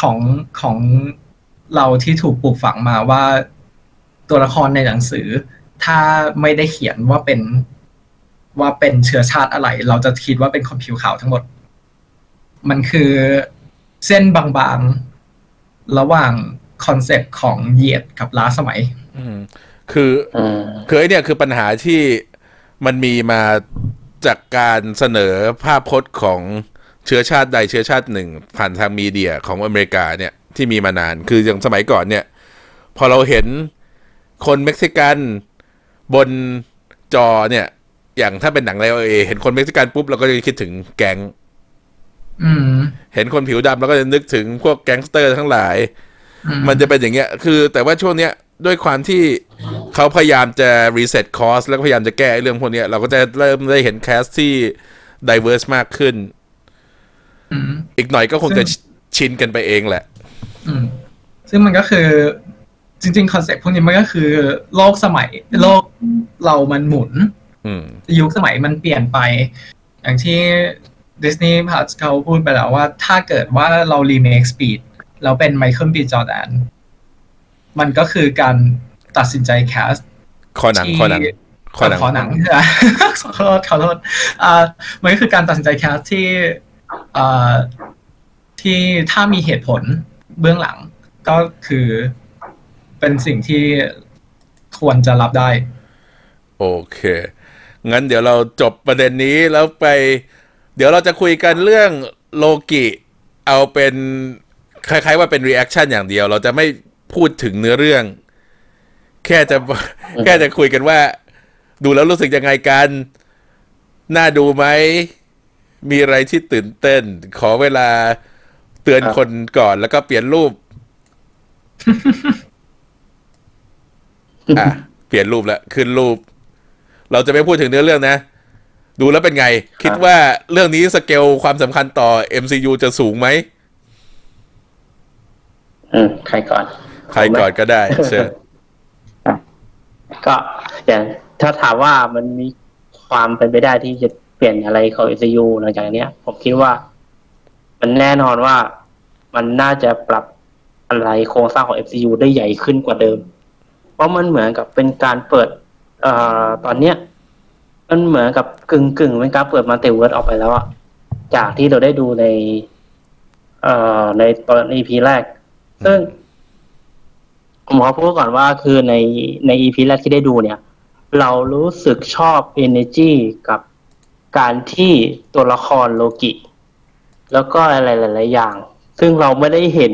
ของของ เราที่ถูกปลูกฝังมาว่าตัวละครในหนังสือ ถ้าไม่ได้เขียนว่าเป็นว่าเป็นเชื้อชาติอะไร เราจะคิดว่าเป็นคนผิวขาวทั้งหมด มันคือเส้นบางๆ ระหว่าง concept ของเหยียดกับล้าสมัยอืมคืออืมคือไอ้เนี่ยคือปัญหาที่มันมีมาจากการเสนอภาพพจน์ของเชื้อชาติใดเชื้อชาติหนึ่ง ผ่านทาง media ของอเมริกาเนี่ย ที่มีมานาน คืออย่างสมัยก่อนเนี่ย พอเราเห็นคนเม็กซิกันบนจอเนี่ย อย่างถ้าเป็นหนัง LA เห็นคนเม็กซิกันปุ๊บเราก็จะคิดถึงแก๊งอืมเห็นคนผิวดำเราก็จะนึกถึงพวกแก๊งสเตอร์ทั้งหลายอืม มันจะเป็นอย่างเงี้ย คือ แต่ว่าช่วงเนี้ยด้วยความที่เขาพยายามจะ reset course แล้วก็พยายามจะแก้ไอ้เรื่องพวกเนี้ยเราก็จะเริ่มได้เห็น cast ที่ diverse มากขึ้นอืมอีกหน่อยก็คงจะซึ่งชินกันไปเองแหละอืม ซึ่งมันก็คือจริงๆ concept พวกนี้มันก็คือโลกสมัยโลกเรามันหมุนอืมยุคสมัยมันเปลี่ยนไป อย่างที่ดิสนีย์พัทเขาพูดไปแล้วว่า ถ้าเกิดว่าเรา remake Speedเราเป็นไมเคิลบีจอร์แดนมันก็คือการตัดสินใจ cast ขอหนังที่ขอหนังขอหนังขอหนังใช่ไหมขอโทษขอโทษอ่ามันก็คือการตัดสินใจ cast ที่อ่าที่ถ้ามีเหตุผล เบื้องหลังก็คือเป็นสิ่งที่ควรจะรับได้ โอเค งั้นเดี๋ยวเราจบประเด็นนี้แล้วไป เดี๋ยวเราจะคุยกันเรื่องโลกิเอาเป็นคล้าย ๆ ว่าเป็น reaction อย่างเดียว เราจะไม่พูดถึงเนื้อเรื่อง แค่จะแค่จะคุยกันว่า ดูแล้วรู้สึกยังไงกัน น่าดูไหม มีอะไรที่ตื่นเต้น ขอเวลา เตือนครับคนก่อนแล้วก็เปลี่ยนรูป อะ เปลี่ยนรูปแล้วขึ้นรูป เราจะไม่พูดถึงเนื้อเรื่องนะ ดูแล้วเป็นไง คิดว่าเรื่องนี้สเกลความสำคัญต่อ MCU จะสูงไหมอืมใครก่อน ใครก่อนก็ได้เชิญก็อย่างถ้าถามว่ามันมีความเป็นไปได้ที่จะเปลี่ยนอะไรของ SU หลังจากเนี้ย ผมคิดว่า มันแน่นอนว่ามันน่าจะปรับอะไรโครงสร้างของ FCU ได้ใหญ่ขึ้นกว่าเดิม เพราะมันเหมือนกับเป็นการเปิดเอ่อตอนเนี้ย มันเหมือนกับกึ่งกึ่งเป็นการเปิด multiverse ออกไปแล้วอะจากที่เราได้ดูใน เอ่อในตอน EP แรก ซึ่งผมขอพูดก่อนว่าคือในใน EP แรกที่ได้ดูเนี่ย เรารู้สึกชอบ energy กับการที่ตัวละครโลกิ แล้วก็อะไรหลาย ๆ อย่าง ซึ่งเราไม่ได้เห็น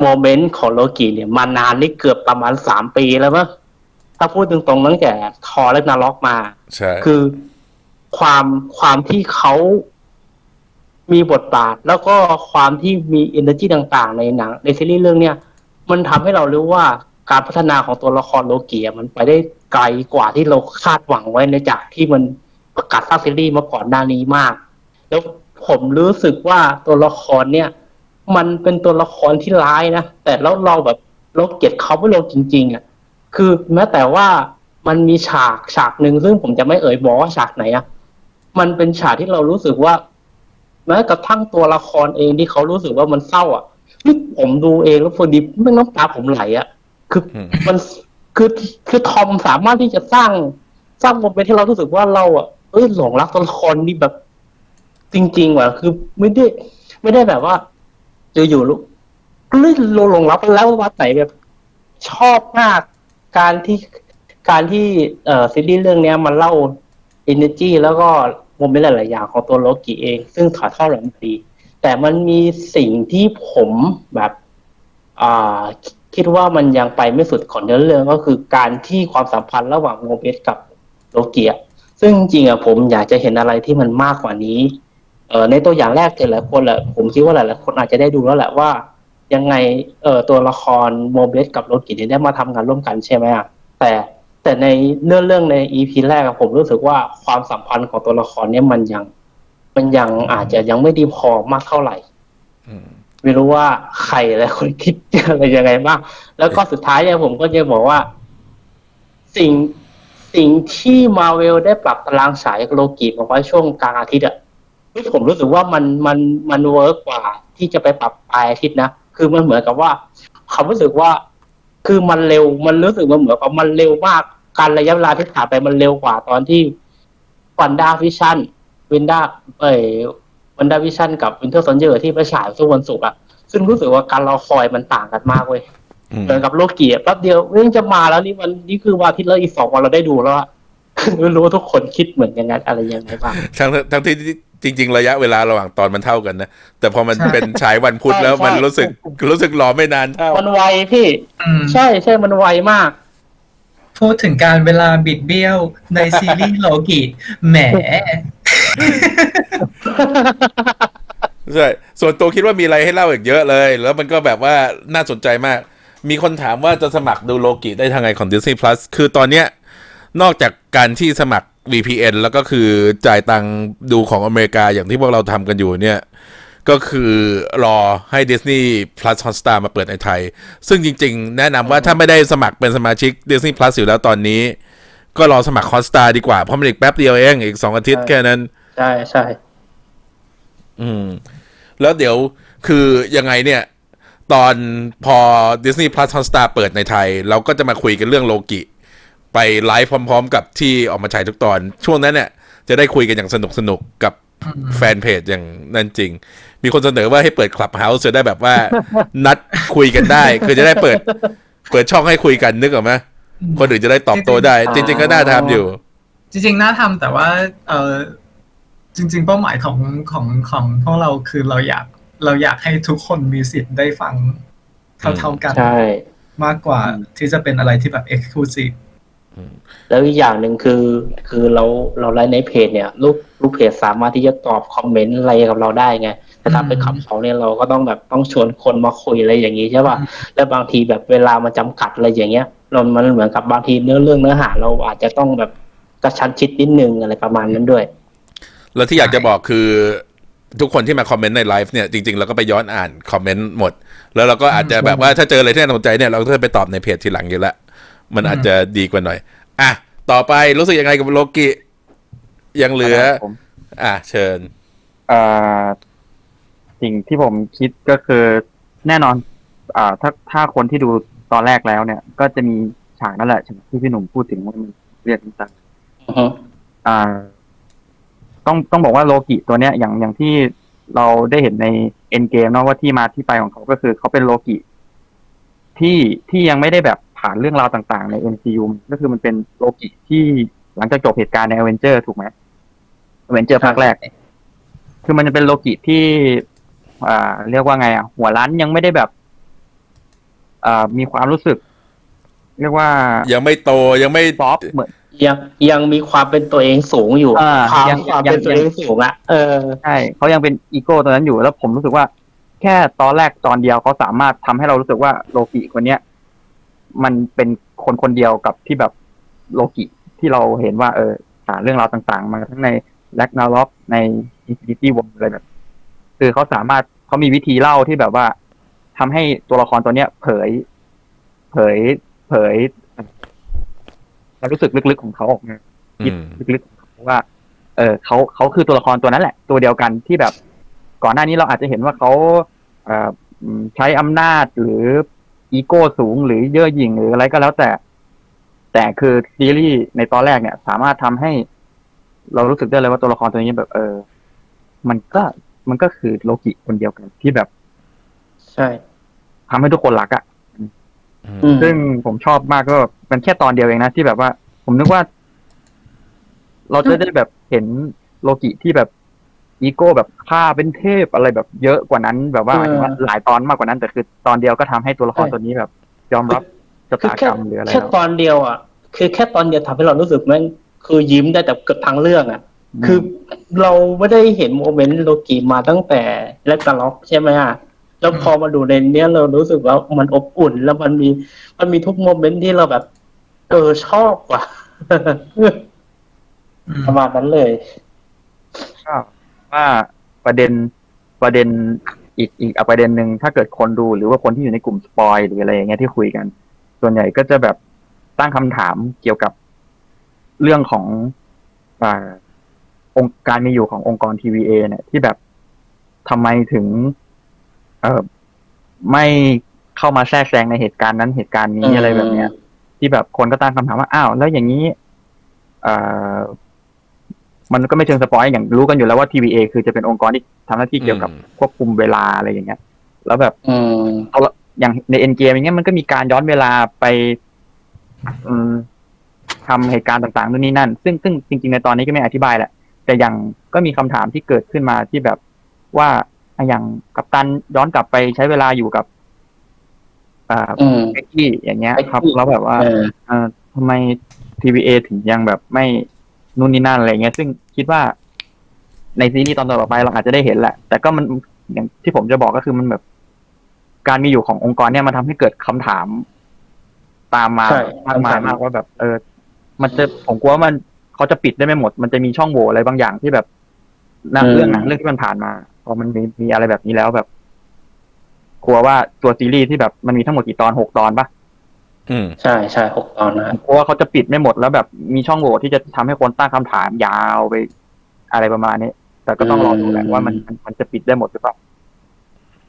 โมเมนต์ของโลกิเนี่ยมานานนี่เกือบประมาณสามปีแล้วมั้งถ้าพูดตรงๆตั้งแต่ทอและนาล็อกมาใช่คือความความที่เขามีบทบาท แล้วก็ความที่มี energy ต่างๆ ในหนัง ในซีรีส์เรื่องเนี้ยมันทำให้เรารู้ว่าการพัฒนาของตัวละครโลกีอะมันไปได้ไกลกว่าที่เราคาดหวังไว้ในจากที่มันประกาศสร้างซีรีส์มาก่อนหน้านี้มาก แล้ว ผมรู้สึกว่าตัวละครเนี่ย มันเป็นตัวละครที่ร้ายนะ แต่แล้วเราแบบเราเกลียดเขาไม่ลงจริง ๆ อะ คือแม้แต่ว่ามันมีฉากฉากหนึ่งซึ่งผมจะไม่เอ่ยบอกว่าฉากไหนอะมันเป็นฉากที่เรารู้สึกว่า แม้กระทั่งตัวละครเองที่เขารู้สึกว่ามันเศร้า อะนี่ผมดูเองแล้วพอดีไม่น้ำตาผมไหลอะ คืออืมมันคือคือทอมสามารถที่จะสร้างสร้างโมเมนต์ที่เรารู้สึกว่าเราอะเอ้ยหลงรักตัวละครนี่แบบ จริงๆว่ะคือไม่ได้ ไม่ได้แบบว่าอยู่ๆลุกลื่นลงลงรับแล้ววัดไหนแบบ ชอบมากการที่การที่เอ่อซีรีส์เรื่องเนี้ยมันเล่า energy แล้วก็โมเมนต์หลายๆอย่างของตัวโลกิเอง ซึ่งถ่ายทอดออกมาดี แต่มันมีสิ่งที่ผมแบบอ่าคิดว่ามันยังไปไม่สุดของเนื้อเรื่องก็คือการที่ความสัมพันธ์ระหว่างโมเบสกับโลเกีย ซึ่งจริงๆอะผมอยากจะเห็นอะไรที่มันมากกว่านี้ เอ่อในตัวอย่างแรกหลายคนแหละผมคิดว่าหลายๆคนอาจจะได้ดูแล้วแหละว่า ยังไงเอ่อตัวละครโมเบสกับโลกิเนี่ยได้มาทำงานร่วมกันใช่ไหมอะแต่แต่ในเรื่องเรื่องในอีพีแรกผมรู้สึกว่าความสัมพันธ์ของตัวละครเนี่ยมันยัง มันยังอาจจะยังไม่ดีพอมากเท่าไหร่ไม่รู้ว่าใครแต่ละคนคิดอะไรยังไงบ้างแล้วก็สุดท้ายเนี่ยผมก็จะบอกว่า สิ่งสิ่งที่มาเวลได้ปรับตารางฉายโลกิมาไว้ช่วงกลางอาทิตย์อะ ที่ผมรู้สึกว่ามันมันมัน work กว่าที่จะไปปรับปลายอาทิตย์นะ คือมันเหมือนกับว่าเขารู้สึกว่าคือมันเร็วมันรู้สึกมันเหมือนกับมันเร็วมากการระยะเวลาที่ผ่านไปมันเร็วกว่าตอนที่ WandaVisionวินด้าเอ่ย WandaVision กับ Winter Soldier ที่ไปฉายช่วงวันศุกร์อะซึ่งรู้สึกว่าการรอคอยมันต่างกันมากเว้ยอืมเหมือนกับโลกีอะแป๊บเดียวเรื่องจะมาแล้วนี่วันนี่คือวันอาทิตย์แล้วอีกสองวันเราได้ดูแล้วอะไม่รู้ว่าทุกคนคิดเหมือนยังไงอะไรยังไงบ้างทั้งทั้งที่ จริง ๆ ระยะเวลาระหว่างตอนมันเท่ากันนะ แต่พอมันใช่เป็นฉายวันพุธแล้วใช่มันรู้สึกรู้สึกรอไม่นานเท่ามันไวพี่อืมใช่ใช่มันไวมาก พูดถึงการเวลาบิดเบี้ยวในซีรีส์โลกิแหมใช่ส่วนตัวคิดว่ามีอะไรให้เล่าอีกเยอะเลย แล้วมันก็แบบว่าน่าสนใจมาก มีคนถามว่าจะสมัครดูโลกิได้ทางไงของ Disney Plus คือตอนเนี้ยนอกจากการที่สมัคร VPN แล้วก็คือจ่ายตังค์ดูของอเมริกาอย่างที่พวกเราทำกันอยู่เนี่ย ก็คือรอให้ Disney Plus Hotstar มาเปิดในไทย ซึ่งจริงๆ แนะนำว่าถ้าไม่ได้สมัครเป็นสมาชิก Disney Plus อยู่แล้วตอนนี้ ก็รอสมัคร Hotstar ดีกว่า เพราะมันอีกแป๊บเดียวเอง อีกสองอาทิตย์ใช่แค่นั้น ใช่ใช่อืม แล้วเดี๋ยวคือยังไงเนี่ย ตอนพอ Disney Plus Hotstar เปิดในไทย เราก็จะมาคุยกันเรื่องโลกิ ไปไลฟ์พร้อม ๆ กับที่ออกมาฉายทุกตอน ช่วงนั้นเนี่ยจะได้คุยกันอย่างสนุกสนุกๆกับแฟนเพจอย่างนั่นจริง มีคนเสนอว่าให้เปิดคลับเฮาส์จะได้แบบว่า นัดคุยกันได้ คือจะได้เปิด เปิดช่องให้คุยกันนึกออกไหมคนอื่นจะได้ตอบโต้ได้ จริง ๆ ก็น่าทำอยู่ จริง ๆ น่าทำแต่ว่า เออจริง ๆ เป้าหมายของของของพวกเราคือเราอยากเราอยากให้ทุกคนมีสิทธิ์ได้ฟังเท่าๆกันใช่มากกว่าที่จะเป็นอะไรที่แบบ exclusive แล้วอีกอย่างหนึ่งคือ คือเราเราไลฟ์ในเพจเนี่ยลูกลูกเพจสามารถที่จะตอบคอมเมนต์อะไรกับเราได้ไงแต่ถ้าอืมเป็นขับเขาเนี่ยเราก็ต้องแบบต้องชวนคนมาคุยอะไรอย่างนี้ใช่ป่ะอืมแล้วบางทีแบบเวลามันจำกัดอะไรอย่างเงี้ยเรามันเหมือนกับบางทีเนื้อเรื่องเนื้อหา เราอาจจะต้องแบบกระชั้นชิดนิดนึงอะไรประมาณนั้นด้วย แล้วที่อยากจะบอกคือทุกคนที่มาคอมเมนต์ในไลฟ์เนี่ยจริงๆเราก็ไปย้อนอ่านคอมเมนต์หมด แล้วเราก็อาจจะแบบว่าถ้าเจออะไรที่น่าสนใจเนี่ยเราก็จะไปตอบในเพจทีหลังอยู่ละ มันอาจจะดีกว่าหน่อย อะ ต่อไปรู้สึกยังไงกับโลกิ ยังเหลือผมอะ เชิญเอ่อสิ่งที่ผมคิดก็คือแน่นอน อ่า ถ้าถ้าคนที่ดูตอนแรกแล้วเนี่ย ก็จะมีฉากนั่นแหละที่พี่หนุ่มพูดถึงว่ามันเรียกต่างอือฮึๆอ่า ต้องต้องบอกว่าโลกิตัวเนี้ย อย่างอย่างที่เราได้เห็นในเอ็นเกมเนาะว่าที่มาที่ไปของเขาก็คือเขาเป็นโลกิที่ที่ยังไม่ได้แบบ ผ่านเรื่องราวต่างๆ ใน MCU ก็คือมันเป็นโลกิที่หลังจากจบเหตุการณ์ในอเวนเจอร์ถูกไหมอเวนเจอร์ภาคแรก คือมันจะเป็นโลกิที่ อ่า เรียกว่าไงอะ หัวล้านยังไม่ได้แบบ อ่า มีความรู้สึก เรียกว่า ยังไม่โตยังไม่ซอฟต์เหมือนยังยังมีความเป็นตัวเองสูงอยู่อ่าความยังความยังเป็นตัวเองสูงอะเออใช่เขายังเป็นอีโก้ตัวนั้นอยู่แล้วผมรู้สึกว่า แค่ตอนแรกตอนเดียวเขาสามารถทำให้เรารู้สึกว่าโลกิคนเนี้ย มันเป็นคนคนเดียวกับที่แบบโลกิที่เราเห็นว่า เออผ่านเรื่องราวต่างๆ มาทั้งใน Ragnarok ใน Infinity War อะไรแบบ คือเขาสามารถเขามีวิธีเล่าที่แบบว่าทำให้ตัวละครตัวเนี้ย เผย เผย เผยความรู้สึกลึกๆของเขาออกมาคิดอืมลึกๆของเขาว่า เออเขาเขาคือตัวละครตัวนั้นแหละ ตัวเดียวกันที่แบบ ก่อนหน้านี้เราอาจจะเห็นว่าเขาเอ่ออืมใช้อำนาจหรือ อีโก้สูงหรือเย่อหยิ่งหรืออะไรก็แล้วแต่ แต่คือซีรีส์ในตอนแรกเนี่ย สามารถทำให้ เรารู้สึกได้เลยว่าตัวละครตัวนี้แบบ เออ มันก็มันก็คือโลกิคนเดียวกันที่แบบ ใช่ทำให้ทุกคนรักอะ่ะอืมซึ่งผมชอบมากก็แบบมันแค่ตอนเดียวเองนะที่แบบว่า ผมนึกว่า เราจะได้แบบเห็นโลกิที่แบบ อีโก้แบบฆ่าเป็นเทพอะไรแบบเยอะกว่านั้น แบบว่าหมายถึงว่าหลายตอนมากกว่านั้น แต่คือตอนเดียวก็ทำให้ตัวละครตัวนี้แบบ ยอมรับชะคือตาแค่กรรมหรืออะไรแค่แล้วตอนเดียวอะคือแค่ตอนเดียวทำให้เรารู้สึกแม่งคือยิ้มได้แต่เกือบทั้งเรื่องอะ คือเราไม่ได้เห็นโมเมนต์โลกิมาตั้งแต่แรกกล็อกใช่ไหมอะแล้วพอมาดูในเนี้ยเรารู้สึกว่ามันอบอุ่น แล้วมันมีมันมีทุกโมเมนต์ที่เราแบบ เออชอบว่ะอืมประมาณนั้นเลยก็ ว่าประเด็นประเด็นอีกอีกประเด็นหนึ่งถ้าเกิดคนดูหรือว่าคนที่อยู่ในกลุ่มสปอยหรืออะไรอย่างเงี้ยที่คุยกัน ส่วนใหญ่ก็จะแบบตั้งคำถามเกี่ยวกับเรื่องของอ่าองค์การมีอยู่ขององค์กร TVA เนี่ย ที่แบบทำไมถึง เอ่อไม่เข้ามาแทรกแซงในเหตุการณ์นั้นเหตุการณ์นี้อืมอะไรแบบเนี้ย ที่แบบคนก็ตั้งคำถามว่าอ้าวแล้วอย่างนี้ เอ่อ มันก็ไม่เชิงสปอยอย่างรู้กันอยู่แล้วว่า TVA คือจะเป็นองค์กรที่ทำหน้าที่เกี่ยวกับอืมควบคุมเวลาอะไรอย่างเงี้ย แล้วแบบอืมเอาละอย่างในเอ็นเกมอย่างเงี้ยมันก็มีการย้อนเวลาไป อืมทำเหตุการณ์ต่างๆนู่นนี่นั่น ซึ่งซึ่งจริง ๆ ในตอนนี้ก็ไม่อธิบายแหละ แต่อย่างก็มีคำถามที่เกิดขึ้นมาที่แบบว่าอะอย่างกัปตันย้อนกลับไปใช้เวลาอยู่กับอ่าอืมเบกกี้อย่างเงี้ย ครับ Becky แล้วแบบว่าเออเอ่อทำไม TVA ถึงยังแบบไม่ นู่นนี่นั่นอะไรเงี้ย ซึ่งคิดว่า ในซีรีส์ตอนต่อไปเราอาจจะได้เห็นแหละ แต่ก็มันอย่างที่ผมจะบอกก็คือมันแบบ การมีอยู่ขององค์กรเนี่ยมันทำให้เกิดคำถาม ตามมาใช่มากมายคำถามมากว่าแบบ เออ มันจะผมกลัวว่ามันเขาจะปิดได้ไม่หมด มันจะมีช่องโหว่อะไรบางอย่างที่แบบหนังเรื่องหนังเรื่องที่มันผ่านมาพอมันมีมีอะไรแบบนี้แล้วแบบ กลัวว่าตัวซีรีส์ที่แบบมันมีทั้งหมดกี่ตอนหกตอนปะ อืมใช่ใช่หกตอนนะผมกลัวว่าเขาจะปิดไม่หมดแล้วแบบมีช่องโหว่ที่จะทำให้คนตั้งคำถามยาวไป อะไรประมาณนี้ แต่ก็ต้องรอดูแหละว่ามันมันมันจะปิดได้หมดหรือเปล่า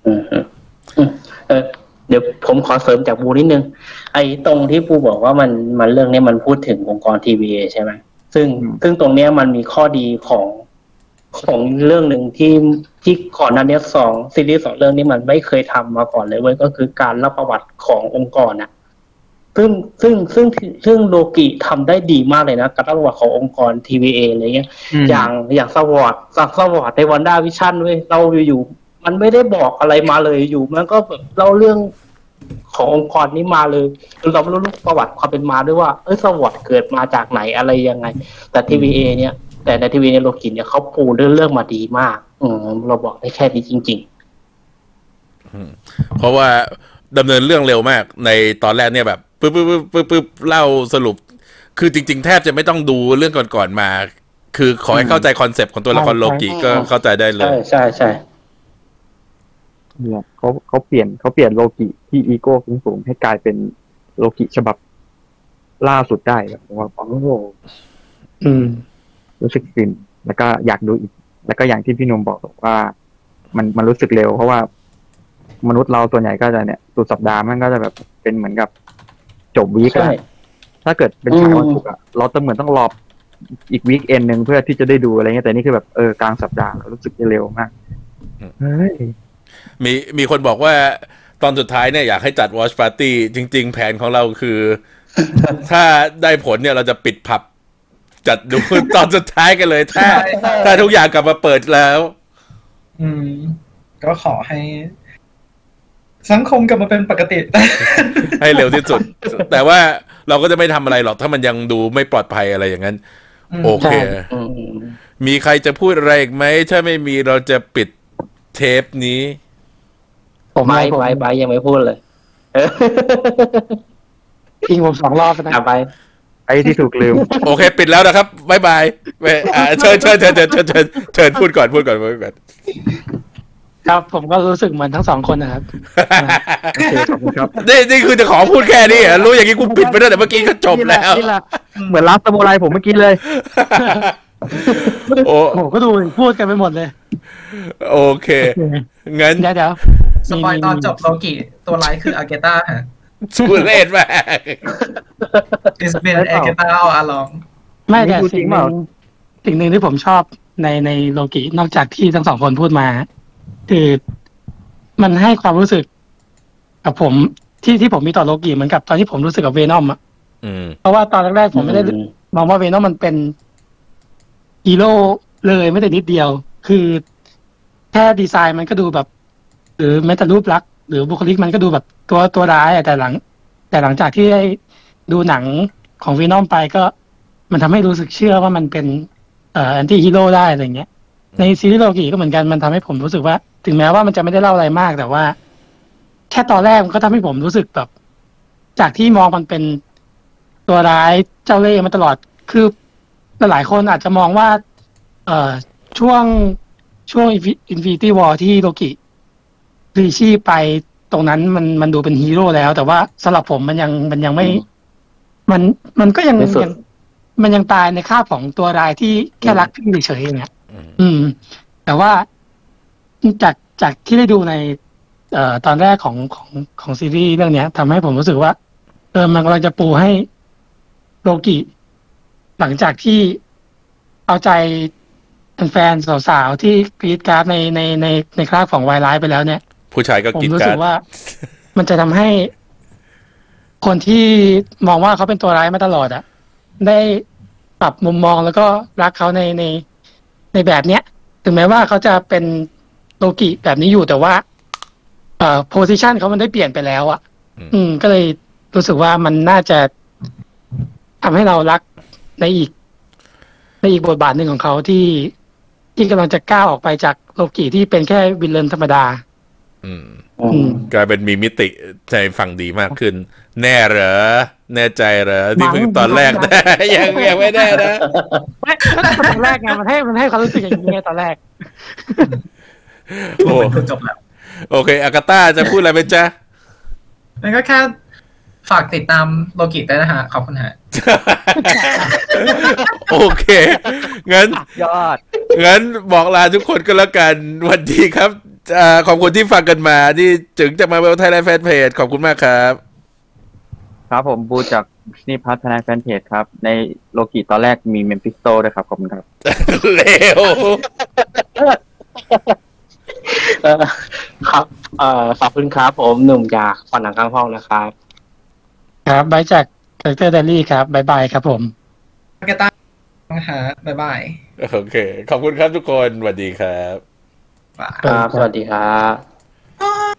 อืมอืมอืมเออเดี๋ยวผมขอเสริมจากบูนิดนึง ไอ้ตรงที่ปูบอกว่ามันมันเรื่องเนี้ยมันพูดถึงองค์กรทีวีใช่ไหมซึ่งอืม ซึ่งตรงเนี้ยมันมีข้อดีของของเรื่องหนึ่งที่ที่ก่อนหน้านี้สองซีรีส์สองเรื่องนี้มันไม่เคยทำมาก่อนเลยเว้ยก็คือการเล่าประวัติขององค์กรนะ ซึ่งซึ่งซึ่งซึ่งโลกิทำได้ดีมากเลยนะการเล่าประวัติขององค์กร TVA อะไรเงี้ย อย่างอย่างสวอตสักสวอตในวันด้าวิชั่นเว้ยเราอยู่ๆมันไม่ได้บอกอะไรมาเลยอยู่ มันก็แบบเล่าเรื่องขององค์กรนี้มาเลยคือเราไม่รู้ประวัติความเป็นมาด้วยว่าเออ SWORD เกิดมาจากไหนอะไรยังไง แต่ TVA เนี่ย แต่ในทีวีในโลกินเนี่ยเขาปูเรื่องเรื่องมาดีมาก อืมเราบอกได้แค่นี้จริงเพราะว่าดำเนินเรื่องเร็วมากในตอนแรกเนี่ยแบบ ปึ๊บปึ๊บปึ๊บปึ๊บปึ๊บเล่าสรุป คือจริง ๆ แทบจะไม่ต้องดูเรื่องก่อนๆมา คือขอให้เข้าใจคอนเซปต์ของตัวละครโลกิก็เข้าใจได้ๆเลใช่ยใช่ใช่เนี่ยเขาเขาเปลี่ยนเขาเปลี่ยนโลกิที่อีโก้สูงสูงๆให้กลายเป็นโลกิฉบับล่าสุดได้แบบผมว่าโอ้โหอืมรู้สึกฟินแล้วก็อยากดูอีก แล้วก็อย่างที่พี่หนุ่มบอกว่า มันมันรู้สึกเร็ว เพราะว่ามนุษย์เราส่วนใหญ่ก็จะเนี่ยสุดสัปดาห์มันก็จะแบบเป็นเหมือนกับ จบวีคใช่ อะถ้าเกิดเป็นฉายวันศุกร์อะเราต้องเหมือนต้องรออีกวีคเอนหนึ่งเพื่อที่จะได้ดูอะไรเงี้ยแต่นี่คือแบบเออกลางสัปดาห์เรารู้สึกเร็วมากอืม เฮ้ย มีมีคนบอกว่าตอนสุดท้ายเนี่ยอยากให้จัดวอชปาร์ตี้จริง ๆ แผนของเราคือ ถ้าได้ผลเนี่ยเราจะปิดผับ จัดดู ตอนสุดท้ายกันเลย ถ้าถ้าทุกอย่างกลับมาเปิดแล้ว อืม ก็ขอให้ สังคมกลับมาเป็นปกติ ให้เร็วที่สุด แต่ว่าเราก็จะไม่ทำอะไรหรอก ถ้ามันยังดูไม่ปลอดภัยอะไรอย่างนั้นอืมโอเคอืมมีใครจะพูดอะไรอีกไหม ถ้าไม่มีเราจะปิดเทปนี้ ผมไบไม่ผมไบไบยังไม่พูดเลยเออทิ้งผมสองรอบแล้วนะอะไปไอ้ที่ถูกลืม โอเค ปิดแล้วนะครับบายบายเว้ยอ่าเชิญเชิญเชิญเชิญเชิญเชิญเชิญพูดก่อนพูดก่อนพูดก่อน ครับผมก็รู้สึกเหมือนทั้งสองคนนะครับ โอเคขอบคุณครับนี่นี่คือจะขอพูดแค่นี้เหรอรู้อย่างนี้กูปิดไปตั้งแต่เมื่อกี้ก็จบแล้ว นี่แหละเหมือนลาสโมไรผมเมื่อกี้เลย โอ้ โอ้โหก็ดูพูดกันไปหมดเลยโอเค งั้นเดี๋ยวเดี๋ยวสปอยตอนจบโลกิตัวร้ายคืออาเกต้าฮะ สุดเลศมาก It's been อาเกต้า all along ไม่แต่นี่พูดจริสิ่งงหเปนึ่ล่างสิ่งหนึ่งที่ผมชอบในในโลกินอกจากที่ทั้งสองคนพูดมา คือมันให้ความรู้สึกกับผมที่ที่ผมมีต่อโลกิเหมือนกับตอนที่ผมรู้สึกกับ Venom อะอืม เพราะว่าตอนแรกๆผมไม่ได้มองว่า Venom มันเป็นฮีโร่เลยไม่แต่นิดเดียว คือแค่ดีไซน์มันก็ดูแบบ หรือแม้แต่รูปลักษณ์หรือบุคลิกมันก็ดูแบบตัวตัวร้ายอะแต่หลัง แต่หลังจากที่ได้ดูหนังของ Venom ไปก็ มันทำให้รู้สึกเชื่อว่ามันเป็นเอ่อ anti-hero ได้อะไรเงี้ย ในซีรีส์โลกีก็เหมือนกันมันทำให้ผมรู้สึกว่า ถึงแม้ว่ามันจะไม่ได้เล่าอะไรมาก แต่ว่า แค่ตอนแรกมันก็ทำให้ผมรู้สึกแบบ จากที่มองมันเป็นตัวร้ายเจ้าเล่ห์มาตลอดคือหลายๆคนอาจจะมองว่า เอ่อช่วงช่วง Infinity War ที่โลกิพลีชีพไปตรงนั้นมันมันดูเป็นฮีโร่แล้ว แต่ว่าสำหรับผมมันยังมันยังไม่ มันมันก็ยังไม่สุดยังมันยังตายในคราบของตัวร้ายที่แค่รักพี่เฉยๆอย่างเงี้ย อืมอืม แต่ว่าจากจากที่ได้ดูใน เอ่อตอนแรกของของของซีรีส์เรื่องเนี้ยทำให้ผมรู้สึกว่า เออมันกำลังจะปูให้โลกิ หลังจากที่เอาใจแฟนๆสาวๆที่กรีดกราร์ดในในในในคราบของวายไลฟ์ไปแล้วเนี่ย ผู้ชายก็ผมกินรู้กัสึนกว่า มันจะทำให้ คนที่มองว่าเขาเป็นตัวร้ายมาตลอดอะได้ปรับมุมมองแล้วก็รักเขาในใน ในแบบเนี้ย ถึงแม้ว่าเขาจะเป็นโลกิแบบนี้อยู่แต่ว่า เอ่อโพซิชันเขามันได้เปลี่ยนไปแล้วอะอืมอืม ก็เลยรู้สึกว่ามันน่าจะทำให้เรารักในอีก ในอีกบทบาทหนึ่งของเขาที่ที่กำลังจะก้าวออกไปจากโลกิที่เป็นแค่วิลเลนธรรมดา อืมอืม กลายเป็นมีมิติใจฟังดีมากขึ้น แน่เหรอ แน่ใจเหรอที่เพิ่งตอนแรกมั้งยังยังไม่แน่นะไม่ก็ตอนแรกไงมันให้มันให้ความรู้สึกอย่างนี้ไงตอนแรก โอ้ดูจบแล้วโอเค อากาต้าจะพูดอะไรไหมจ๊ะมันก็แค่ฝากติดตามโลกิได้นะฮะ ขอบคุณฮะ โอเค งั้น ยอด งั้นบอกลาทุกคนก็แล้วกันสวัสดีครับอ่า ขอบคุณที่ฟังกันมา ที่ถึงจะมาเวลไทยแลนด์แฟนเพจขอบคุณมากครับ ครับผมบูจากนี่พัฒนาแฟนเพจครับ ในโลกิตอนแรกมีเมมฟิสโตด้วยครับ ขอบคุณครับ เร็ว เอ่อครับเอ่อขอบคุณครับผมหนุ่มจากฝันหนังข้างห้องนะครับ ครับบายจากคาแรคเตอร์เดลี่ครับบายบายครับผมกาตานะฮะบ๊ายบาย โอเค ขอบคุณครับทุกคนสวัสดีครับ ครับ สวัสดีครับ